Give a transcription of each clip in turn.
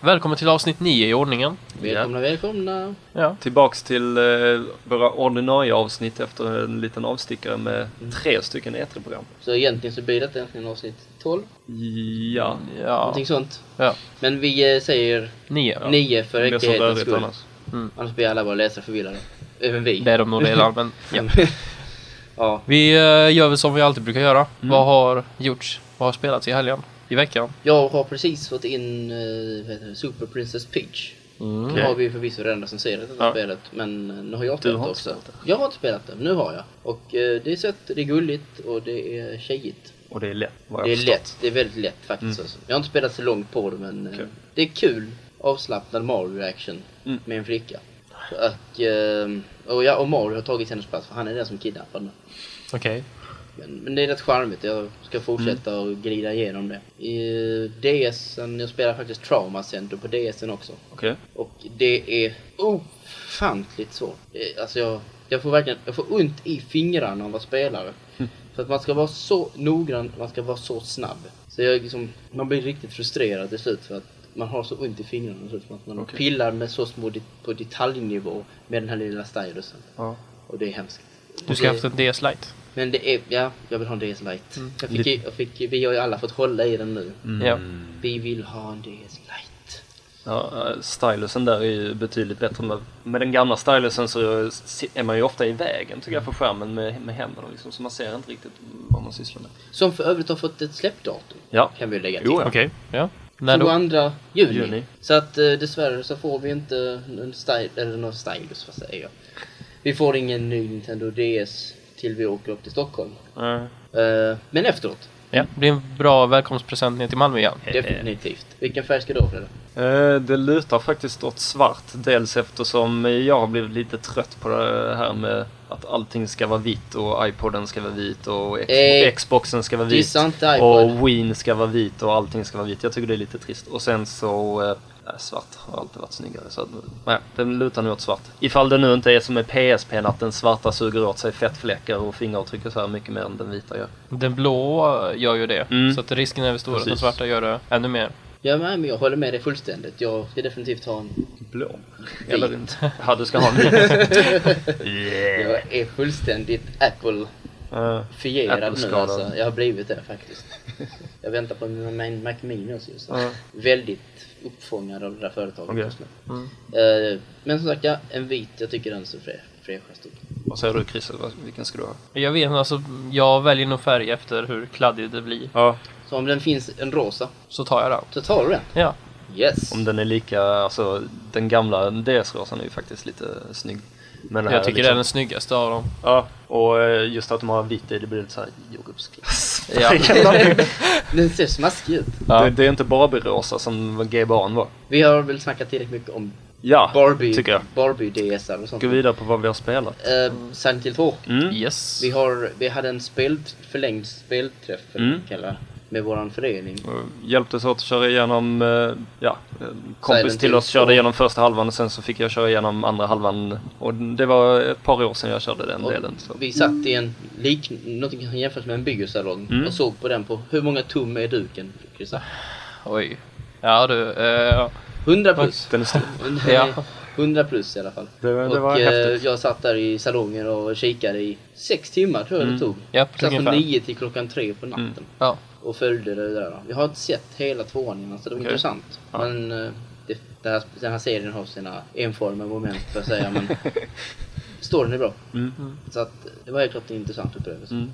Ja, välkommen till avsnitt 9 i ordningen. Välkomna, välkomna. Ja. Tillbaks till eh, våra ordinarie avsnitt efter en liten avstickare med tre stycken E3-program. Så egentligen så blir detta egentligen avsnitt 12, Ja, Ja. någonting sånt. ja. Men vi eh, säger 9. 9 för det är så enkelhetens rörigt skull. annars. Annars blir alla våra läsare förvirrade. Även vi. Det är de nog redan, men ja. ja. Vi eh, gör väl som vi alltid brukar göra. Vad har gjorts? Vad har spelats i helgen? I veckan? Jag har precis fått in uh, det, Super Princess Peach. Mm. Nu har vi förvisso redan recenserat detta Ja. spelet, men eh, nu har jag spelat det också. spelat det. Jag har inte spelat det, men nu har jag. Och eh, det är sött, det är gulligt och det är tjejigt. Och det är lätt vad jag Det är förstått. lätt, det är väldigt lätt faktiskt. Alltså. Jag har inte spelat så långt på det men Okej. det är kul avslappnad Mario-action Mm. med en flicka. Och, och, ja, och Mario har tagit hennes plats för han är den som kidnappar henne. Okej. Men, men det är rätt charmigt, jag ska fortsätta Mm. och glida igenom det. I DSen, jag spelar faktiskt Trauma Center på DSen också. Okej. Och det är ofantligt svårt. Alltså jag, jag får verkligen jag får ont i fingrarna av att spela det. För att man ska vara så noggrann, man ska vara så snabb. Så jag liksom, man blir riktigt frustrerad till slut för att man har så ont i fingrarna för att Man Okej. pillar med så små det- på detaljnivå med den här lilla stylusen. Ja. Och det är hemskt. Du ska det, ha haft en DS Lite. Men det är, ja, jag vill ha en DS Lite. Mm. Jag fick, ju- jag fick, vi har ju alla fått hålla i den nu. Ja. Vi vill ha en DS Lite. Ja, stylusen där är ju betydligt bättre. Med, med den gamla stylusen så är man ju ofta i vägen tycker jag för skärmen med, med händerna liksom. Så man ser inte riktigt vad man sysslar med. Som för övrigt har fått ett släppdatum. Ja. Kan vi lägga till. Jo, ja. Okej. Ja. När då? 22 juni. Juni. Så att eh, dessvärre så får vi inte en style, eller någon stylus, vad säger jag? Vi får ingen ny Nintendo DS till vi åker upp till Stockholm. Eh, Eh, men efteråt, Ja. Det blir en bra välkomstpresent ner till Malmö igen. definitivt. Vilken färg ska du ha Fredrik? Eh, Det lutar faktiskt åt svart. Dels eftersom jag har blivit lite trött på det här med att allting ska vara vitt och iPoden ska vara vit och Eh, Xboxen ska vara vit. Och Wien ska vara vit och allting ska vara vitt. Jag tycker det är lite trist. Och sen så, eh, svart har alltid varit snyggare. Så att, nej, den lutar nu åt svart. Ifall det nu inte är som med PSP att den svarta suger åt sig fettfläckar och fingeravtryck och så här mycket mer än den vita gör. Den blå gör ju det. Mm. Så att risken är väl stor att den svarta gör det ännu mer. Ja, men jag håller med dig fullständigt. Jag ska definitivt ha en... Blå? Eller inte. Ja, du ska ha en vit. yeah. Jag är fullständigt Apple-fierad Eh, nu alltså. Jag har blivit det faktiskt. Jag väntar på min Mac Mini också just nu. Ja. Väldigt uppfångad av det där företaget nu. Mm. Eh, men som sagt, ja, en vit. Jag tycker den ser fräschast ut. Vad säger du Chris? Vilken ska du ha? Jag vet inte, alltså jag väljer nog färg efter hur kladdig det blir. Ja. Så om den finns en rosa, Så tar jag den. så tar du den. Ja. Yes! Om den är lika, alltså den gamla DS-rosan är ju faktiskt lite snygg. Men Jag tycker är det är liksom, den snyggaste av dem. Ja, och eh, just att de har vitt i det blir lite såhär jordgubbsglass. Ja. Den ser smaskig ut. Ja. det, det är inte Barbie-rosa som G-barn var. Vi har väl snackat tillräckligt mycket om Ja, Barbie, tycker jag. Barbie DSar och sånt. Gå vidare på vad vi har spelat. Uh, Silent Hill 2. Mm. Yes. Vi, har, vi hade en spel, förlängd spelträff eller Mm. kallar med våran förening. Hjälptes åt att köra igenom, eh, ja, en kompis Silent till Hill oss körde 2. igenom första halvan och sen så fick jag köra igenom andra halvan. Och det var ett par år sedan jag körde den Och delen. Så. vi satt i en lik, något som kan jämföras med en biosalong Mm. och såg på den på hur många tum är duken? Christer? Oj. Ja du. Eh, 100 plus. Den är stor. Ja. 100 plus i alla fall. Det, det och var eh, jag satt där i salongen och kikade i sex timmar tror jag Mm. det tog. ja, Satt från nio till klockan tre på natten. Mm. Ja. Och följde det där. Jag har inte sett hela tvåan innan så det var Okej. intressant. Ja. Men eh, det, det här, den här serien har sina enformiga moment för att säga men storyn är bra. Mm. Så att det var helt klart en intressant upplevelse. Mm.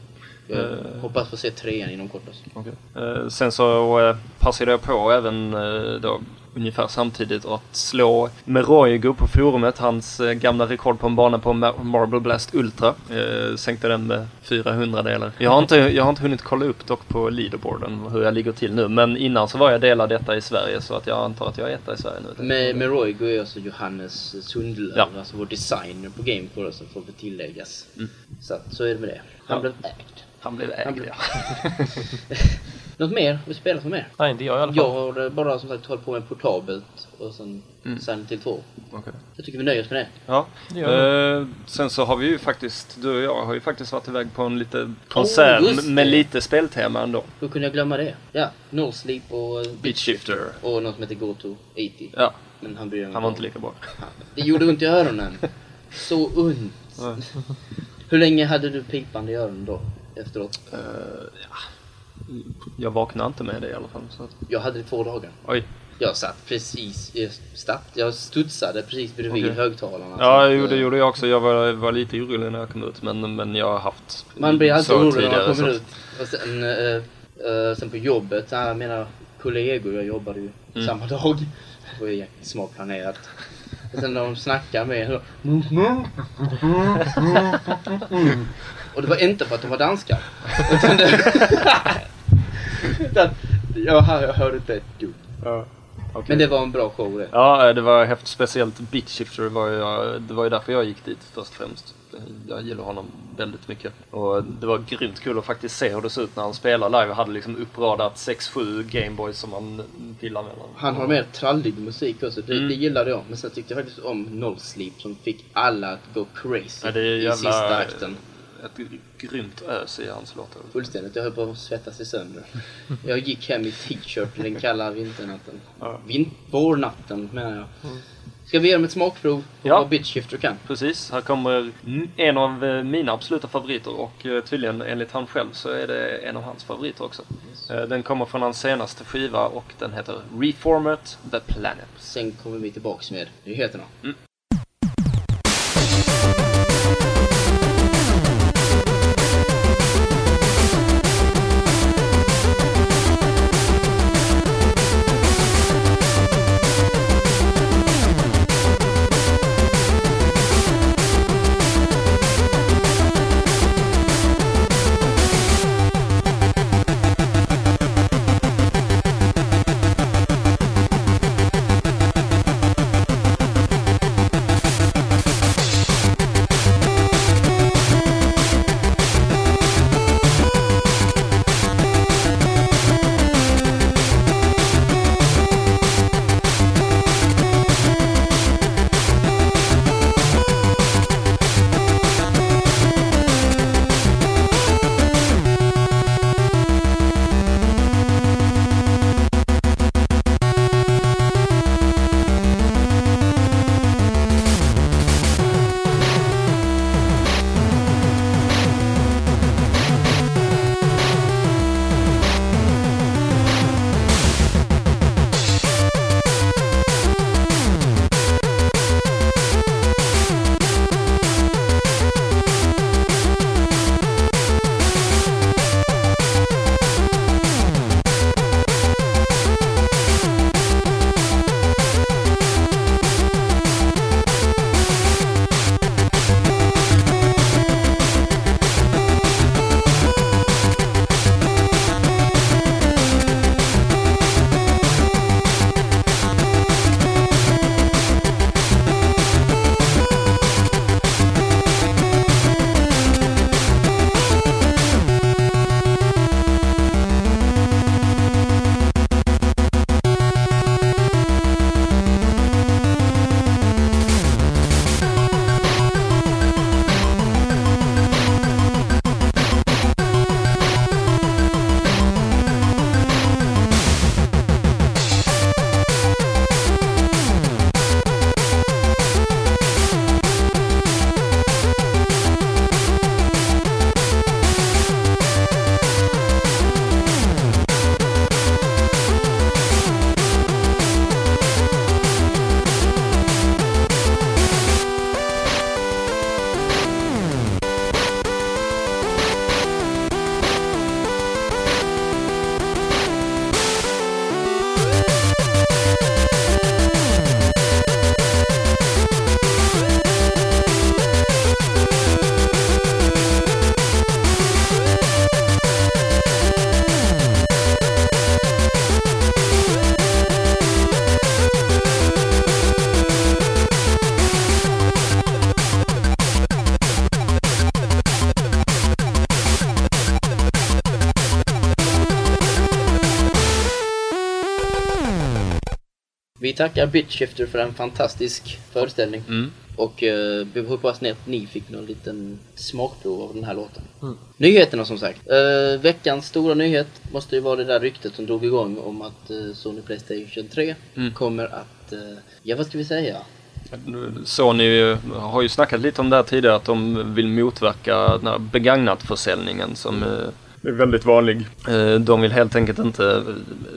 Jag Eh. hoppas få se trean inom kort också. Okej. Eh, sen så eh, passade jag på även eh, då ungefär samtidigt att slå Meroigo på forumet, hans eh, gamla rekord på en bana på Mar- Marble Blast Ultra. Eh, sänkte den med 400 delar. Jag har, inte, jag har inte hunnit kolla upp dock på leaderboarden hur jag ligger till nu, men innan så var jag delad detta i Sverige så att jag antar att jag är etta i Sverige nu. Med, Roygo är alltså Johannes Sundlöv, Ja. alltså vår designer på Gamecore som får tilläggas. Mm. Så att, så är det med det. Han Ja. blev ägd. Han blev Han ägd blev- ja. Något mer? Vi spelar för mer? Nej, inte jag i alla fall. Jag har eh, bara som sagt hållit på med portabelt och sen Mm. Silent Hill 2. Okej. Jag tycker vi nöjer oss med det. Ja. Det gör Eh, sen så har vi ju faktiskt, du och jag har ju faktiskt varit iväg på en liten konsert det. med lite speltema ändå. Hur kunde jag glömma det? Ja, No Sleep och Beat Shifter. och något som heter Go to 80. Ja, Men han bryr han var inte lika bra. Det gjorde ont i öronen. Så ont. Hur länge hade du pipande i öronen då? Efteråt? Eh, ja. Jag vaknade inte med det i alla fall. Så Jag hade det två dagar. oj. Jag satt precis, jag, satt, jag studsade precis bredvid Okej. högtalarna. Ja, jo, det eh, gjorde jag också. Jag var, var lite orolig när jag kom ut, men, men jag har haft Man blir alltid orolig när man kommer ut. Och sen, eh, eh, sen på jobbet, här, mina kollegor, jag jobbade ju Mm. samma dag. Det var ju smart planerat. Och sen när de snackar med så, Och det var inte för att de var danskar. Utan det, jag, hörde inte ett dugg. Ja, okej. Men det var en bra show det. Ja, det var häftigt. Speciellt Beat Shifter var ju, det var ju därför jag gick dit först och främst. Jag gillar honom väldigt mycket. Och det var grymt kul att faktiskt se hur det såg ut när han spelar live. Jag hade liksom uppradat 6-7 Gameboys som han pillar mellan. Han har mer trallig musik också, det, Mm. det gillade jag. Men sen tyckte jag faktiskt om No Sleep som fick alla att gå crazy Ja, det är i sista akten. Ett grymt ös i hans låtar. Fullständigt, jag höll på att svettas i sönder. Jag gick hem i t-shirt den kalla vinternatten. Ja. Vin- vårnatten menar jag. Ska vi ge dem ett smakprov på Ja. vad Bitch Shifter kan? Precis, här kommer en av eh, mina absoluta favoriter och eh, tydligen enligt han själv så är det en av hans favoriter också. Eh, Den kommer från hans senaste skiva och den heter Reformat the Planet. Sen kommer vi tillbaks med nyheterna. Vi tackar Bitchifter för en fantastisk föreställning. Mm. Och eh, vi hoppas ni att ni fick någon liten smakprov av den här låten. Mm. Nyheterna som sagt. Eh, veckans stora nyhet måste ju vara det där ryktet som drog igång om att eh, Sony Playstation 3 Mm. kommer att, eh, ja vad ska vi säga? Sony har ju snackat lite om det här tidigare att de vill motverka den här begagnatförsäljningen som eh, är väldigt vanlig. Eh, De vill helt enkelt inte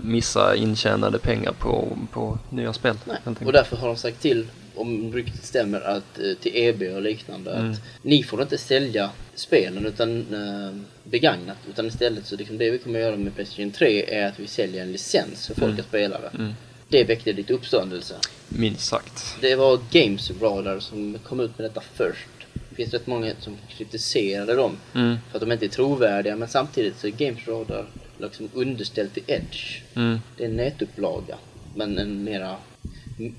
missa intjänade pengar på, på nya spel. Nej. Och därför har de sagt till, om ryktet stämmer, att eh, till EB och liknande Mm. att ni får inte sälja spelen utan eh, begagnat utan istället så liksom det vi kommer göra med Playstation 3 är att vi säljer en licens för folk Mm. att spela det. Mm. Det väckte lite uppståndelse. Minst sagt. Det var Games Radar som kom ut med detta först. Finns rätt många som kritiserade dem Mm. för att de inte är trovärdiga men samtidigt så är Games liksom underställt till Edge. Mm. Det är en nätupplaga men en mera,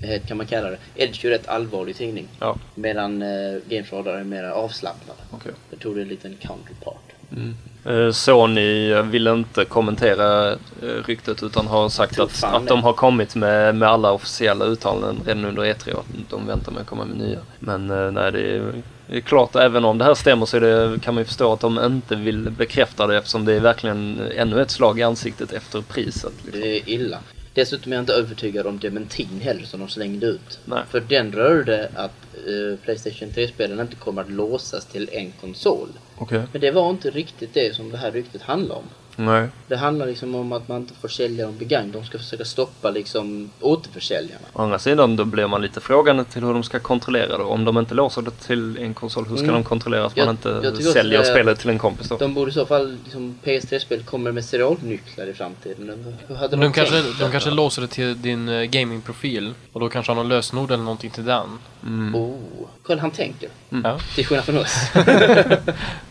eh, kan man kalla det, Edge är ju rätt allvarlig tidning. Ja, Medan eh, Games Radar är mera avslappnad. okej. Jag tror det är en liten counterpart. Mm. Eh, Sony vill inte kommentera eh, ryktet utan har sagt att, att de har kommit med, med alla officiella uttalanden redan under E3 och att de väntar med att komma med nya. Men eh, nej, det är, det är klart, även om det här stämmer så det, kan man ju förstå att de inte vill bekräfta det eftersom det är verkligen ännu ett slag i ansiktet efter priset. Liksom. Det är illa. Dessutom är jag inte övertygad om dementin heller som de slängde ut. Nej. För den rörde att eh, Playstation 3-spelen inte kommer att låsas till en konsol. Okej. Men det var inte riktigt det som det här ryktet handlar om. Nej. Det handlar liksom om att man inte får sälja dem begagnat. De ska försöka stoppa liksom återförsäljarna. Å andra sidan då blir man lite frågande till hur de ska kontrollera det. Om de inte låser det till en konsol, hur ska Mm. de kontrollera att Jag- man inte säljer spelet till en kompis då? De borde i så fall, liksom PS3-spel kommer med serialnycklar i framtiden. Hur hade Men de kanske, de detta? kanske låser det till din eh, gamingprofil och då kanske har någon lösenord eller någonting till den. Mm. Oh, kolla han tänker. Ja. Till skillnad från oss.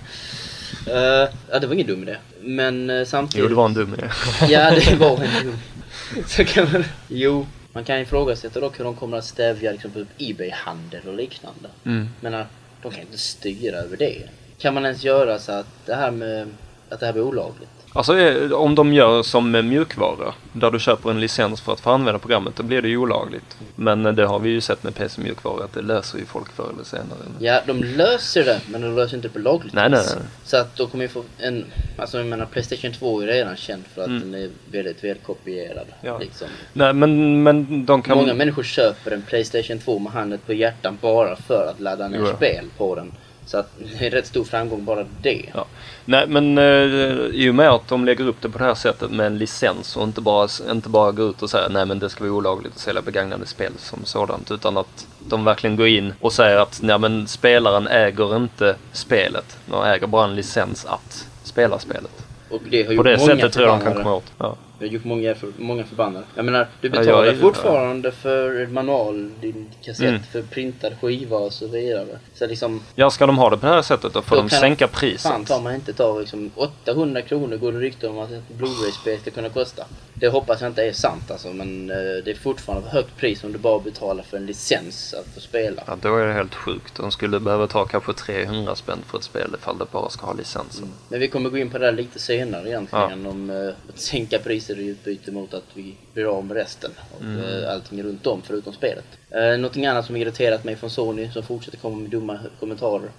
Eh, ja, det var ingen dum idé. Men uh, samtidigt... Jo, det var en dum idé. Ja, det var en dum. Så kan man... Jo, man kan ifrågasätta dock hur de kommer att stävja liksom, typ Ebay-handel och liknande. Mm. Men uh, de kan inte styra över det. Kan man ens göra så att det här med att det här blir olagligt? Alltså eh, om de gör som med mjukvara, där du köper en licens för att få använda programmet, då blir det ju olagligt. Men eh, det har vi ju sett med PC-mjukvara, att det löser ju folk förr eller senare. Ja, de löser det, men de löser inte på lagligt Nej, nej, nej. Så att de kommer ju få en... Alltså jag menar, Playstation 2 är redan känd för att Mm. den är väldigt välkopierad. Ja. Liksom. Nej, men, men de kan... Många människor köper en Playstation 2 med handen på hjärtan bara för att ladda ner ja. spel på den. Så att det är rätt stor framgång bara det. Ja. Nej, men eh, i och med att de lägger upp det på det här sättet med en licens och inte bara, inte bara gå ut och säga nej men det ska vara olagligt att sälja begagnade spel som sådant utan att de verkligen går in och säger att nej men spelaren äger inte spelet. De äger bara en licens att spela spelet. Och det har På gjort det många sättet tror jag de kan komma åt. Ja. Det har gjort många, för, många förbannade. Jag menar, du Ja, jag betalar är- fortfarande för manual, din kassett, Mm. för printad skiva och så vidare. Så liksom, ja, ska de ha det på det här sättet då får Då de sänka priset. fan tar man inte ta liksom 800 kronor går det rykte om att ett Blu-ray-spel ska kunna kosta. Det hoppas jag inte är sant alltså, men eh, det är fortfarande för högt pris om du bara betalar för en licens att få spela. Ja, då är det helt sjukt. De skulle behöva ta kanske 300 spänn för ett spel ifall det bara ska ha licensen. Men vi kommer gå in på det lite senare egentligen om eh, att sänka priser i utbyte mot att vi blir av med resten av Mm. eh, allting runt om förutom spelet. Eh, någonting annat som irriterat mig från Sony som fortsätter komma med dumma kommentarer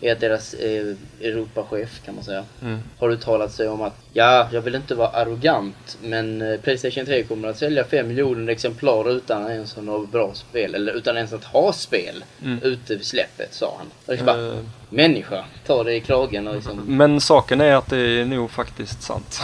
är att deras eh, Europachef kan man säga Mm. har uttalat sig om att ja, jag vill inte vara arrogant men eh, Playstation 3 kommer att sälja 5 miljoner exemplar utan ens att ha bra spel eller utan ens att ha spel Mm. ute vid släppet sa han. Och jag bara, Eh, människa, ta det i kragen och liksom Men saken är att det är nog faktiskt sant.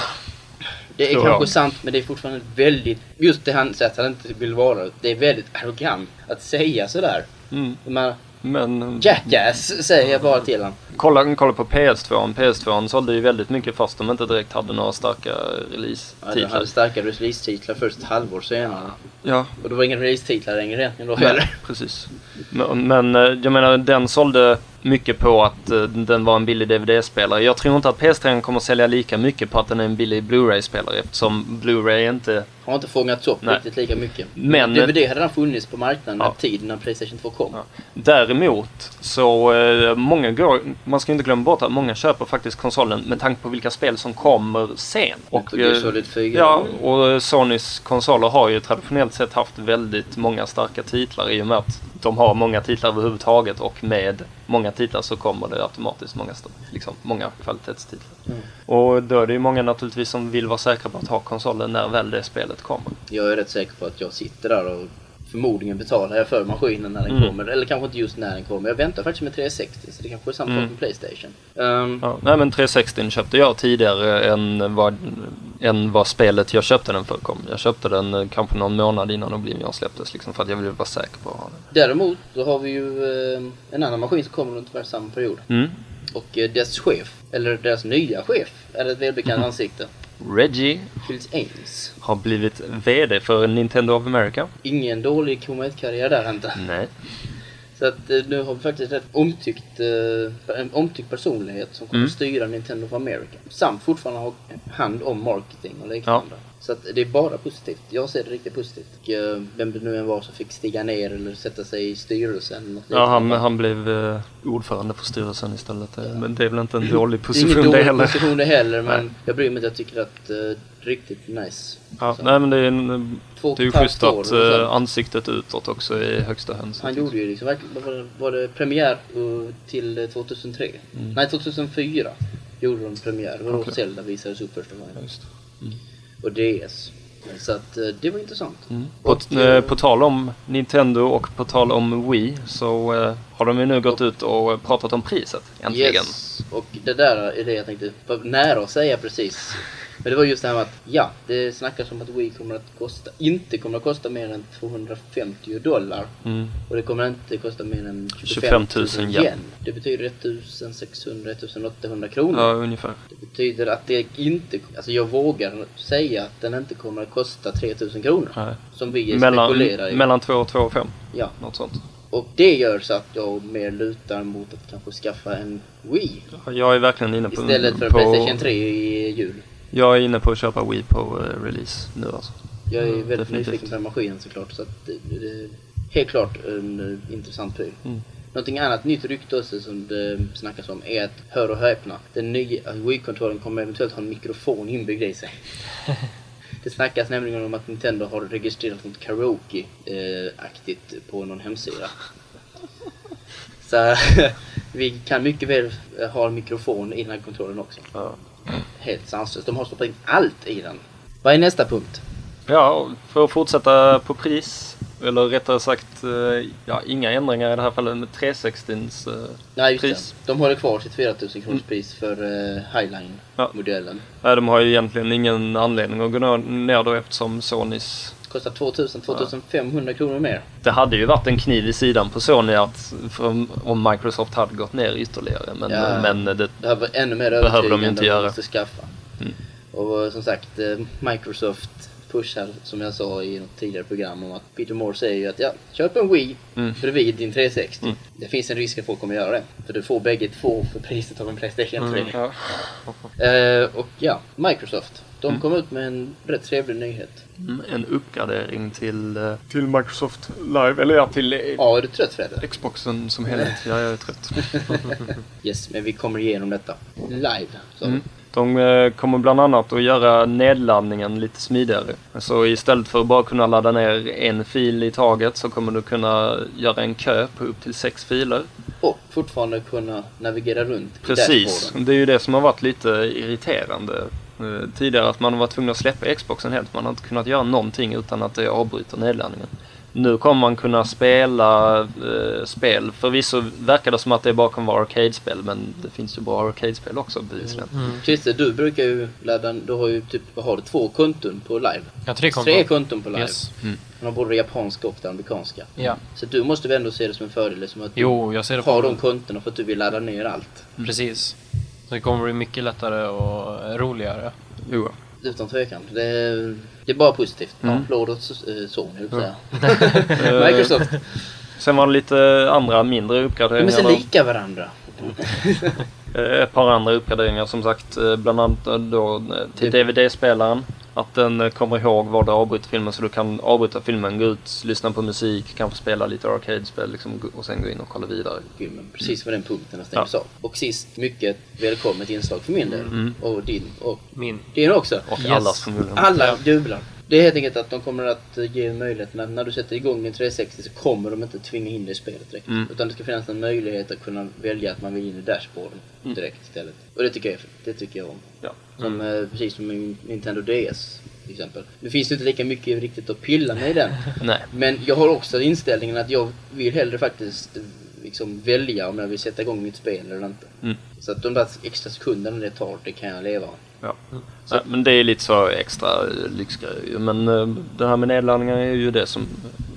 Det är tror kanske sant men det är fortfarande väldigt, just det han säger att han inte vill vara, det är väldigt arrogant att säga sådär. Mm. Men Men jackass säger jag bara till honom. kolla, kolla på PS2. PS2 sålde ju väldigt mycket fast de inte direkt hade några starka Ja, de release-titlar. hade starka release-titlar först ett halvår senare. Ja, Och det var inga release-titlar längre egentligen då heller. precis. Men, men eh, jag menar, den sålde mycket på att eh, den var en billig DVD-spelare. Jag tror inte att PS3 kommer sälja lika mycket på att den är en billig Blu-ray-spelare eftersom Blu-ray inte har inte fångats upp Nej. riktigt lika mycket. Men- DVD hade redan funnits på marknaden Ja. en tid när Playstation 2 kom. Ja. Däremot så, eh, många går, man ska inte glömma bort att många köper faktiskt konsolen med tanke på vilka spel som kommer sen. Och är eh, Solid 4. Ja, och Sonys konsoler har ju traditionellt sett haft väldigt många starka titlar i och med att de har många titlar överhuvudtaget och med många titlar så kommer det automatiskt många, liksom, många kvalitetstitlar. Mm. Och då är det ju många naturligtvis som vill vara säkra på att ha konsolen när väl det spelet kommer. Jag är rätt säker på att jag sitter där och förmodligen betalar jag för maskinen när den Mm. kommer. Eller kanske inte just när den kommer. Jag väntar faktiskt med 360 så det kanske är samma Mm. sak med Playstation. Ehm, Ja, nej men 360 köpte jag tidigare än vad, än vad spelet jag köpte den för kom. Jag köpte den eh, kanske någon månad innan Oblivion släpptes liksom för att jag ville vara säker på att ha den. Däremot så har vi ju ehm, en annan maskin som kommer runt samma period. Mm. Och eh, dess chef, eller deras nya chef, är ett välbekant Mhm. ansikte. Reggie Phil Ames. har blivit VD för Nintendo of America. Ingen dålig K1-karriär där inte. Nej. Så att eh, nu har vi faktiskt rätt omtyckt, eh, en omtyckt personlighet som kommer Mm. styra Nintendo of America. Samt fortfarande ha hand om marketing och liknande. Så att det är bara positivt. Jag ser det riktigt positivt. Och, eh, vem det nu än var som fick stiga ner eller sätta sig i styrelsen. Ja, han, han blev eh, ordförande för styrelsen istället. Eh, Men det är väl inte en dålig det är position ingen det dålig heller. position det heller men Nej. jag bryr mig inte. Jag tycker att uh, riktigt nice. Ja, Så, nej men det är, en, två det är ju schysst att eh, ansiktet utåt också är högsta höns. Han gjorde ju liksom verkligen, var det, premiär uh, till eh, 2003? Mm. Nej, 2004 gjorde de premiär. Det var då. Zelda visades upp första Ja, gången. just. Och DS. Så att eh, det var intressant. Mm. På, Och, eh, eh, på tal om Nintendo och på tal om Wii så eh, har de ju nu gått ut och pratat om priset. Äntligen. Yes. Och det där är det jag tänkte, nära att säga precis. Men det var just det här med att, ja, det snackas om att Wii kommer att kosta, inte kommer att kosta mer än 250 dollar. Mm. Och det kommer inte kosta mer än 25 000 yen. Det betyder 1600-1800 kronor. Ja, ungefär. Det betyder att det inte, alltså jag vågar säga att den inte kommer att kosta 3000 kronor. Nej. Som vi Mellan, spekulerar i. mellan 2 och 2 och 5. Ja, Något sånt. och det gör så att jag mer lutar mot att kanske skaffa en Wii. Jag är verkligen inne på... Istället för på, Playstation 3 i jul. Jag är inne på att köpa Wii på eh, release nu alltså. Jag är Mm, väldigt definitivt. nyfiken på den maskinen såklart. Så att det, det är helt klart en eh, intressant pryl. Mm. Någonting annat nytt rykte också som det snackas om är att, hör och häpna, den nya Wii-kontrollen kommer eventuellt ha en mikrofon inbyggd i sig. Det snackas nämligen om att Nintendo har registrerat något karaoke-aktigt på någon hemsida. Så vi kan mycket väl eh, ha en mikrofon i den här kontrollen också. Ja. Helt sanslöst. De har stoppat in allt i den. Vad är nästa punkt? Ja, för att fortsätta på pris, eller rättare sagt, eh, ja, inga ändringar i det här fallet med 360s eh, Nej, just pris. det. De håller kvar sitt 4000 kronors pris för Ja. Highline-modellen. Nej, de har ju egentligen ingen anledning att gå ner då eftersom Sonys... Kostar 2000-2500 kronor mer. Det hade ju varit en kniv i sidan på Sony att, om Microsoft hade gått ner ytterligare. Men, Ja. men det, Det här var ännu mer Behöver de övertygande inte att göra. måste skaffa. Mm. Och eh, som sagt, eh, Microsoft pushar, som jag sa i något tidigare program, om att Peter Moore säger ju att ja, köp en Wii Mm. bredvid din 360. Mm. Det finns en risk att folk kommer göra det. För du får bägge två för priset av en Playstation 3. Mm, ja. Eh, och ja, Microsoft. De Mm. kom ut med en rätt trevlig nyhet. Mm, en uppgradering till, eh, till Microsoft Live, eller ja, till eh, Ja, är du trött Fredde? Xboxen som helhet. Ja, jag är trött. Yes, men vi kommer igenom detta live. Så. Mm. De eh, kommer bland annat att göra nedladdningen lite smidigare. Så istället för att bara kunna ladda ner en fil i taget så kommer du kunna göra en kö på upp till sex filer. Och fortfarande kunna navigera runt Precis, det är ju det som har varit lite irriterande tidigare att man har varit tvungen att släppa Xboxen helt. Man har inte kunnat göra någonting utan att det avbryter nedladdningen. Nu kommer man kunna spela eh, spel. Förvisso verkar det som att det bara kommer vara arcade-spel men det finns ju bra arcade-spel också bevisligen. Mm. Christer, du brukar ju ladda, du har ju typ, vad har du, två konton på live? Ja, tre konton. Tre konton på live. Yes. Mm. Man har både det japanska och det amerikanska. Ja. Så du måste väl ändå se det som en fördel, som att du Jo, jag ser det har på de kontona för att du vill ladda ner allt. Precis. Så det kommer bli mycket lättare och roligare. Jo. Utan tvekan. Det är, det är bara positivt. Mm. Applåd åt Sony, höll jag säga. Microsoft. Sen var det lite andra mindre De är uppgraderingar. så lika varandra. Eh, Ett par andra uppgraderingar som sagt, eh, bland annat då eh, till Det- DVD-spelaren. Att den eh, kommer ihåg var du avbryter filmen så du kan avbryta filmen, gå ut, lyssna på musik, kanske spela lite arcade-spel liksom, och sen gå in och kolla vidare. filmen. Precis på den punkten jag Ja. sa. Och sist, mycket välkommet inslag för min del. Och din. Och Min. din också. Och Yes. allas förmodligen. Alla Ja. Det är helt enkelt att de kommer att ge möjligheten att när du sätter igång en 360 så kommer de inte tvinga in dig i spelet direkt. Mm. Utan det ska finnas en möjlighet att kunna välja att man vill in i dashboarden direkt istället. Och det tycker jag, det tycker jag om. Ja. Som, eh, precis som Nintendo DS till exempel. Nu finns det inte lika mycket riktigt att pilla med i den. Men jag har också inställningen att jag vill hellre faktiskt liksom välja om jag vill sätta igång mitt spel eller inte. Mm. Så att de där extra sekunderna det tar, det kan jag leva. Ja. Nej, men det är lite så extra eh, lyxgrejer. Men eh, det här med nedladdningar är ju det som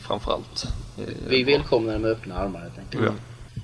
framförallt är Vi välkomnar med öppna armar helt enkelt. Ja.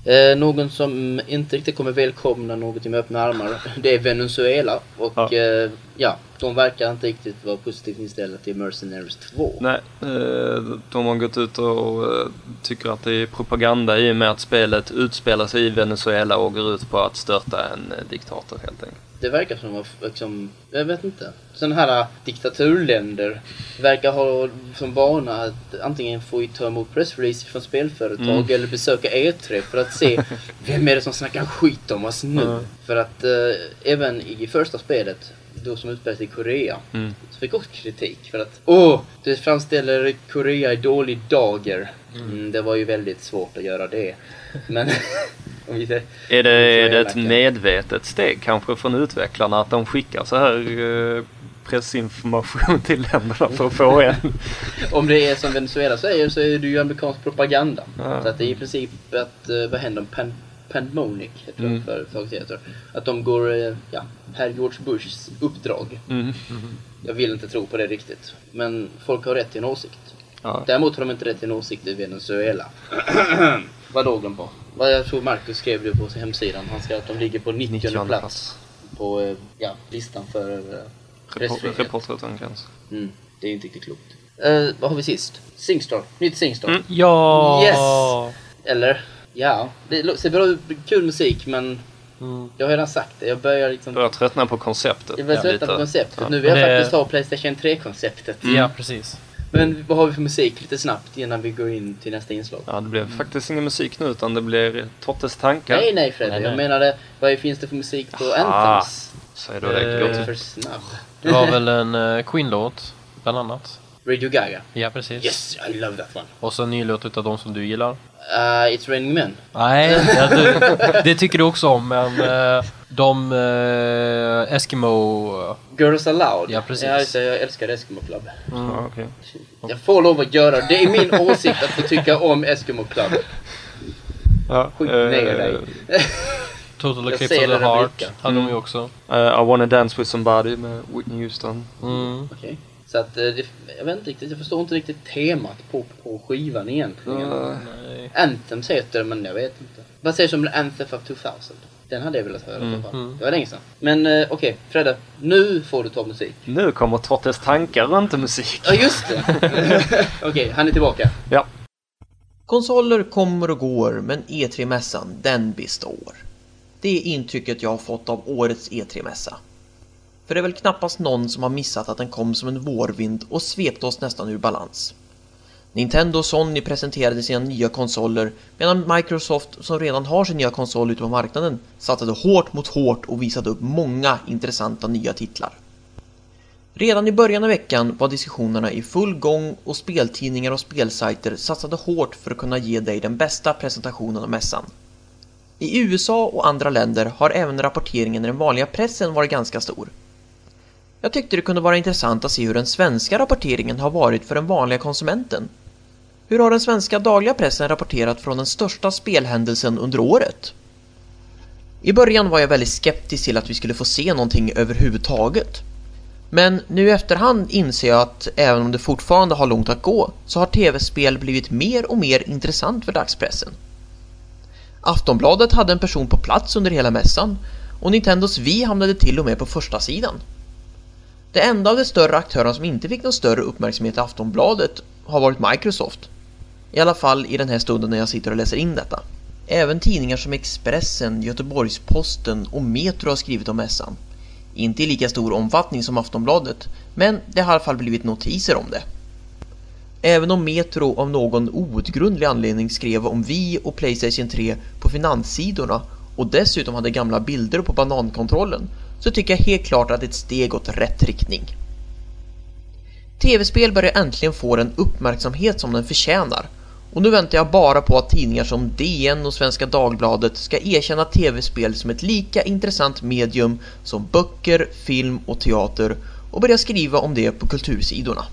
Eh, någon som inte riktigt kommer välkomna någonting med öppna armar, det är Venezuela. Och Ja. ja, ja de verkar inte riktigt vara positivt inställda till Mercenaries 2. Nej, eh, de har gått ut och eh, tycker att det är propaganda i och med att spelet utspelar sig i Venezuela och går ut på att störta en eh, diktator helt enkelt. Det verkar som att, liksom, jag vet inte. Sådana här diktaturländer verkar ha som vana att antingen få ta emot pressrelease från spelföretag Mm. eller besöka E3 för att se vem är det som snackar skit om oss nu. Mm. För att eh, även i första spelet, då som utspelar sig i Korea, Mm. så fick också kritik för att åh, det framställer Korea i dålig dager. Mm, det var ju väldigt svårt att göra det. Men om säger, Är det, är det ett medvetet steg kanske från utvecklarna att de skickar så här eh, pressinformation till länderna för att få en? Om det är som Venezuela säger så är det ju amerikansk propaganda. Ja. Så att det är i princip att, eh, vad händer, Pan, Pandemonic heter Mm. det företaget heter. Att de går, eh, ja, herr George Bushs uppdrag. Mm. Jag vill inte tro på det riktigt. Men folk har rätt till en åsikt. Ja. Däremot har de inte rätt till en åsikt i Venezuela. vad låg de på? Vad jag tror Marcus skrev det på sin hemsidan. Han skrev att de ligger på 90 90 plats plats. på eh, ja, listan för pressfrihet. Reporter utan gräns. Mm, det är inte riktigt klokt. Eh, vad har vi sist? Singstar. Nytt Singstar. Mm. Ja! Yes! Eller? Ja, det ser bra ut. Kul musik men Mm. jag har redan sagt det. Jag börjar liksom... Börjar tröttna på konceptet. Jag börjar tröttna lite. på konceptet. Ja. Nu vill jag Det- faktiskt ha Playstation 3-konceptet. Ja, precis. Men vad har vi för musik lite snabbt innan vi går in till nästa inslag? Ja, det blev faktiskt ingen musik nu utan det blir Tottes tankar. Nej, nej Fredde. Nej, Jag nej. menade, vad finns det för musik på Aha. Anthems? Säger du det? Jag Gott. är för snabb. Du har väl en uh, Queen-låt, bland annat? Radio Gaga. Ja, precis. Yes, I love that one. Och så en ny låt utav de som du gillar. Uh, It's Raining Men. Nej, ja, du, det tycker du också om, men eh, de uh, Eskimo... Girls Aloud. Ja, precis. Ja, det, jag älskar Eskimo Club. Mm, Ja, okej. Jag får lov att göra det. Det är min åsikt att få tycka om Eskimo Club. Ja, Skit ner eh, dig. Total Eclipse of the Heart hade de Mm. ju också. eh, I wanna dance with somebody med Whitney Houston. Mm. Okej. Så att, eh, det, jag vet inte riktigt, jag förstår inte riktigt temat på, på skivan egentligen. Eh, Nej. Anthems heter det, men jag vet inte. Vad sägs om Anthem of 2000? Den hade jag velat höra i alla fall. Mm. Det var länge sedan. Men eh, okej, Fredde. Nu får du ta musik. nu kommer Tottes tankar inte musik. Ja, just det! okej, han är tillbaka. Ja. Konsoler kommer och går, men E3-mässan, den består. Det är intrycket jag har fått av årets E3-mässa. För det är väl knappast någon som har missat att den kom som en vårvind och svepte oss nästan ur balans. Nintendo och Sony presenterade sina nya konsoler medan Microsoft, som redan har sin nya konsol ute på marknaden, satsade hårt mot hårt och visade upp många intressanta nya titlar. Redan i början av veckan var diskussionerna i full gång och speltidningar och spelsajter satsade hårt för att kunna ge dig den bästa presentationen av mässan. I USA och andra länder har även rapporteringen i den vanliga pressen varit ganska stor. Jag tyckte det kunde vara intressant att se hur den svenska rapporteringen har varit för den vanliga konsumenten. Hur har den svenska dagliga pressen rapporterat från den största spelhändelsen under året? I början var jag väldigt skeptisk till att vi skulle få se någonting överhuvudtaget. Men nu i efterhand inser jag att även om det fortfarande har långt att gå så har tv-spel blivit mer och mer intressant för dagspressen. Aftonbladet hade en person på plats under hela mässan och Nintendos Wii hamnade till och med på första sidan. Det enda av de större aktörerna som inte fick någon större uppmärksamhet i Aftonbladet har varit Microsoft. I alla fall i den här stunden när jag sitter och läser in detta. Även tidningar som Expressen, Göteborgs-Posten och Metro har skrivit om mässan. Inte i lika stor omfattning som Aftonbladet, men det har i alla fall blivit notiser om det. Även om Metro av någon outgrundlig anledning skrev om vi och Playstation 3 på finanssidorna och dessutom hade gamla bilder på banankontrollen så tycker jag helt klart att det är ett steg åt rätt riktning. TV-spel börjar äntligen få den uppmärksamhet som den förtjänar och nu väntar jag bara på att tidningar som DN och Svenska Dagbladet ska erkänna TV-spel som ett lika intressant medium som böcker, film och teater och börja skriva om det på kultursidorna.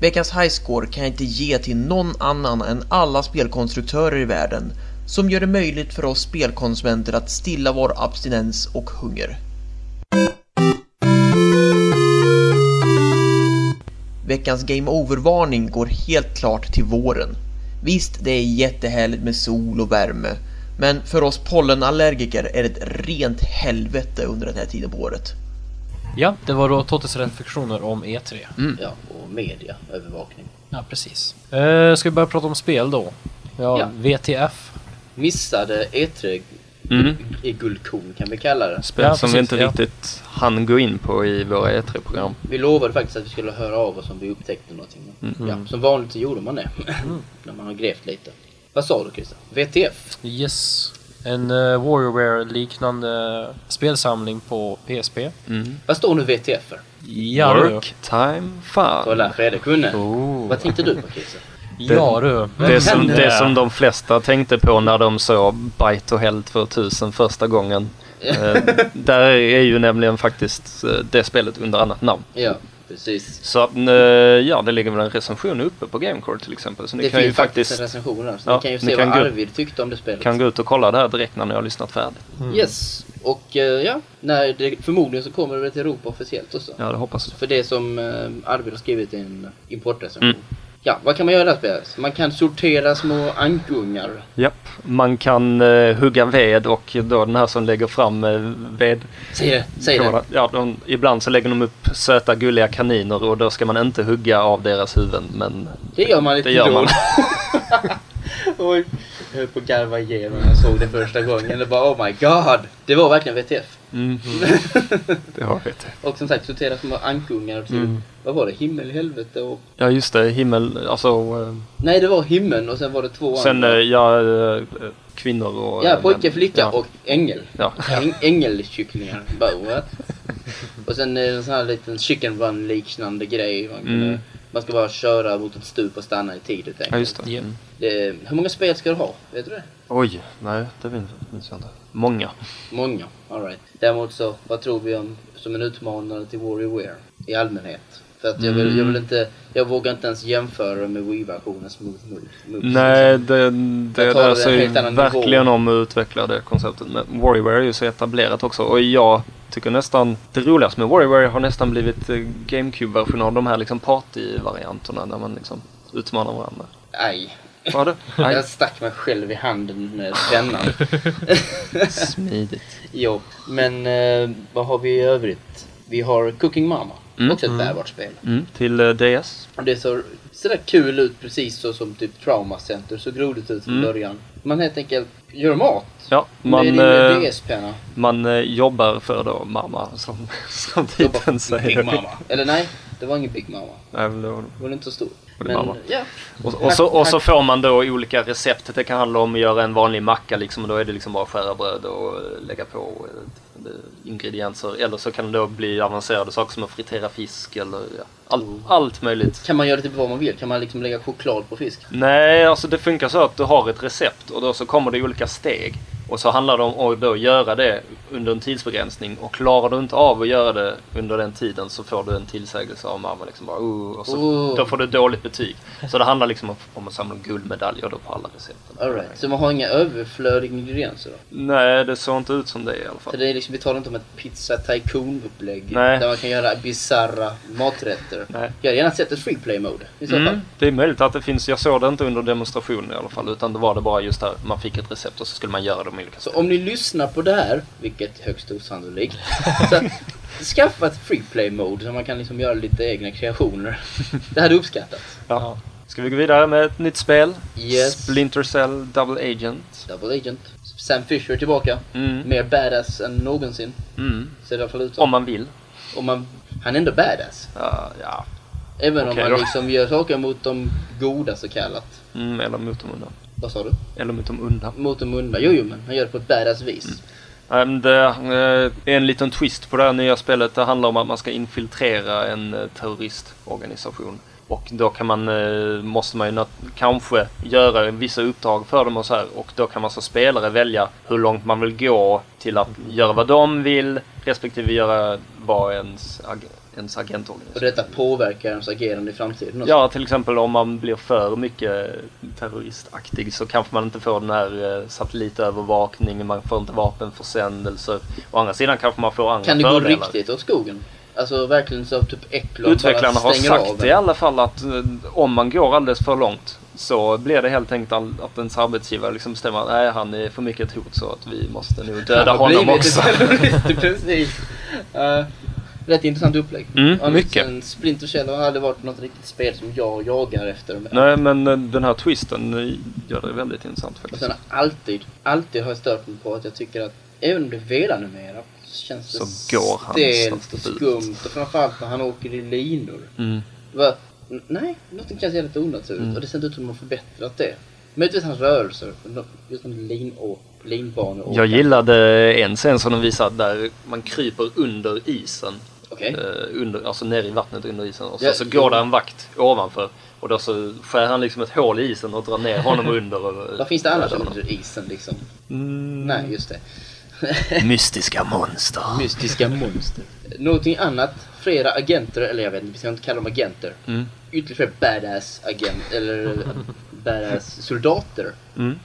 Veckans highscore kan jag inte ge till någon annan än alla spelkonstruktörer i världen som gör det möjligt för oss spelkonsumenter att stilla vår abstinens och hunger. Veckans Game Over-varning går helt klart till våren. Visst, det är jättehärligt med sol och värme, men för oss pollenallergiker är det ett rent helvete under den här tiden på året. Ja, det var då Tottes reflektioner om E3. Ja, och media, övervakning. Ja, precis. Eh, ska vi börja prata om spel då? Ja, Ja. VTF. Missade E3 Mm. i guldkorn kan vi kalla det. Spel Ja, som vi precis, inte ja. riktigt hann gå in på i våra E3-program. Vi lovade faktiskt att vi skulle höra av oss om vi upptäckte någonting. Mm. Ja, som vanligt gjorde man det. När man har grävt lite. Vad sa du Christer? VTF? Yes. En uh, Warriorware-liknande spelsamling på PSP. Mm. Vad står nu VTF för? Ja du. Work, time, fun. Kolla, Fredrik kunde. Oh. Vad tänkte du på Christer? Ja du. Det som, det som de flesta tänkte på när de såg Byte och Hell 2000 första gången. Eh, där är ju nämligen faktiskt eh, det spelet under annat namn. Ja, precis. Så att, eh, ja, det ligger väl en recension uppe på Gamecore till exempel. Så ni Det kan ju finns faktiskt faktiskt en recension där. Så Ja, ni kan ju ni se kan vad Arvid tyckte om det spelet. kan gå ut och kolla det här direkt när ni har lyssnat färdigt. Yes. Och eh, ja, när det, förmodligen så kommer det till Europa officiellt också. Ja, det hoppas jag. För det som eh, Arvid har skrivit i en importrecension. Mm. Ja, vad kan man göra i det här spelet? Man kan sortera små ankungar. Japp, man kan eh, hugga ved och då den här som lägger fram eh, ved Säg det, säg det. Ja, de, ibland så lägger de upp söta gulliga kaniner och då ska man inte hugga av deras huvuden men Det gör man lite det gör då. man. Oj, höll på att garva igenom när jag såg det första gången. Det bara oh my god. Det var verkligen VTF. Mm. det jag det. Och som sagt sortera små ankungar till, Mm. vad var det, himmel, helvete och... Ja just det, himmel, alltså eh, Nej, det var himmeln och sen var det två sen andra. eh, ja, eh, kvinnor och... Ja, pojke, flicka ja. och ängel. Ja. Äng, ängelkycklingar. Bara? Och sen en sån här liten chicken run liknande grej. Man, kunde, Mm. Man ska bara köra mot ett stup och stanna i tid helt ja, enkelt. just det. Ja. Mm. det. Hur många spel ska du ha? Vet du det? Oj, nej det minns, minns jag inte. Många. Många. Alright. Däremot så, vad tror vi om som en utmanare till WarioWare i allmänhet? För att jag vill, jag vill inte, jag vågar inte ens jämföra med Wii-versionen Smooth moves Nej, liksom. det, det där annan verkligen nivå. om att utveckla det konceptet. Men Warrior är ju så etablerat också och jag tycker nästan det roligaste med Warrior har nästan blivit eh, GameCube-versionen av de här liksom party-varianterna där man liksom utmanar varandra. Aj. Var det? Nej. Jag stack mig själv i handen med pennan. Smidigt. jo, men eh, vad har vi i övrigt? Vi har Cooking Mama. Mm. Också ett bärbart spel. Mm, till eh, DS. Och Det ser sådär kul ut precis så som typ Trauma Center såg roligt ut från Mm. början. Man helt enkelt gör mat. Ja, med man, din eh, DS-penna. man eh, jobbar för då mamma som, som titeln för Big säger. Mama. Eller nej, det var ingen Big Mama. Nej, men då- Det var inte så stor. Det Men mamma. ja. Och, och, så, och så får man då olika recept. Det kan handla om att göra en vanlig macka liksom. Och då är det liksom bara skära bröd och eh, lägga på eh, ingredienser. Eller så kan det då bli avancerade saker som att fritera fisk eller ja, all, allt möjligt. Kan man göra typ vad man vill? Kan man liksom lägga choklad på fisk? Nej, alltså det funkar så att du har ett recept och då så kommer det olika steg. Och så handlar det om att då göra det under en tidsbegränsning. Och klarar du inte av att göra det under den tiden så får du en tillsägelse av mamma. Liksom bara, oh, och så, Oh. Då får du dåligt betyg. Så det handlar liksom om, om att samla guldmedaljer då på alla recepten. Alright, så man har inga överflödiga ingredienser då? Nej, det såg inte ut som det i alla Så fall. det är liksom, vi talar inte om ett pizza tycoon upplägg Nej. där man kan göra bizarra maträtter. Nej. Jag hade gärna sett ett free play mode i så fall. Mm, det är möjligt att det finns, jag såg det inte under demonstrationen i alla fall. Utan det var det bara just där, man fick ett recept och så skulle man göra de olika Så om ni lyssnar på det här, vilket är högst osannolikt, så skaffa ett free play mode så man kan liksom göra lite egna kreationer. Det hade uppskattats. Ja. Ska vi gå vidare med ett nytt spel? Yes. Splinter Cell Double Agent. Double Agent. Sam Fisher tillbaka. Mm. Mer badass än någonsin. Mm. Ser det i alla fall ut som. Om man vill. Om man, han är ändå badass. Ja, ja. Även Okej om då. han liksom gör saker mot de goda så kallat. Mm, eller mot de onda. Vad sa du? Eller mot de onda. Mot de onda. Jo, jo, men han gör det på ett badass vis. Mm. Det är en liten twist på det här nya spelet. Det handlar om att man ska infiltrera en eh, terroristorganisation. Och då kan man, eh, måste man ju kanske göra vissa uppdrag för dem och så här. Och då kan man som spelare välja hur långt man vill gå till att göra vad de vill respektive göra vad ens, ens Och agentorganisation. detta påverkar ens agerande i framtiden också. Ja, till exempel om man blir för mycket terroristaktig så kanske man inte får den här eh, satellitövervakningen, man får inte vapenförsändelser. Å andra sidan kanske man får andra Kan det gå fördelar. riktigt åt skogen? Alltså verkligen så typ Eklund Utvecklarna bara har sagt av i alla fall att eh, om man går alldeles för långt så blir det helt enkelt att ens arbetsgivare liksom bestämmer att nej, han är för mycket ett hot så att vi måste nog döda honom också. precis. Uh, rätt intressant upplägg. Mm, Och mycket. Sen Splinter Cell har aldrig varit något riktigt spel som jag jagar efter. Nej, men eh, den här twisten eh, gör det väldigt intressant Och faktiskt. sen alltid, alltid har jag stört mig på att jag tycker att även om det är velanimerat så känns det Så går han stelt och skumt. Och framförallt när han åker i linor. Mm. Va? N- Nej, någonting känns jävligt onaturligt Mm. och det ser inte ut som att de har förbättrat det. Möjligtvis hans rörelser, men just en lin och linbanor. Jag gillade en scen som de visade där man kryper under isen. Okej. Eh, under, alltså ner i vattnet under isen. Och så, Ja, så går det en vakt ovanför. Och då så skär han liksom ett hål i isen och drar ner honom under. Och, Vad finns det annars under isen liksom? Mm. Nej, just det. Mystiska monster. Mystiska monster. Någonting annat, flera agenter, eller jag vet inte, vi ska inte kalla dem agenter. Mm. Ytterligare badass agent, eller badass soldater. Mm.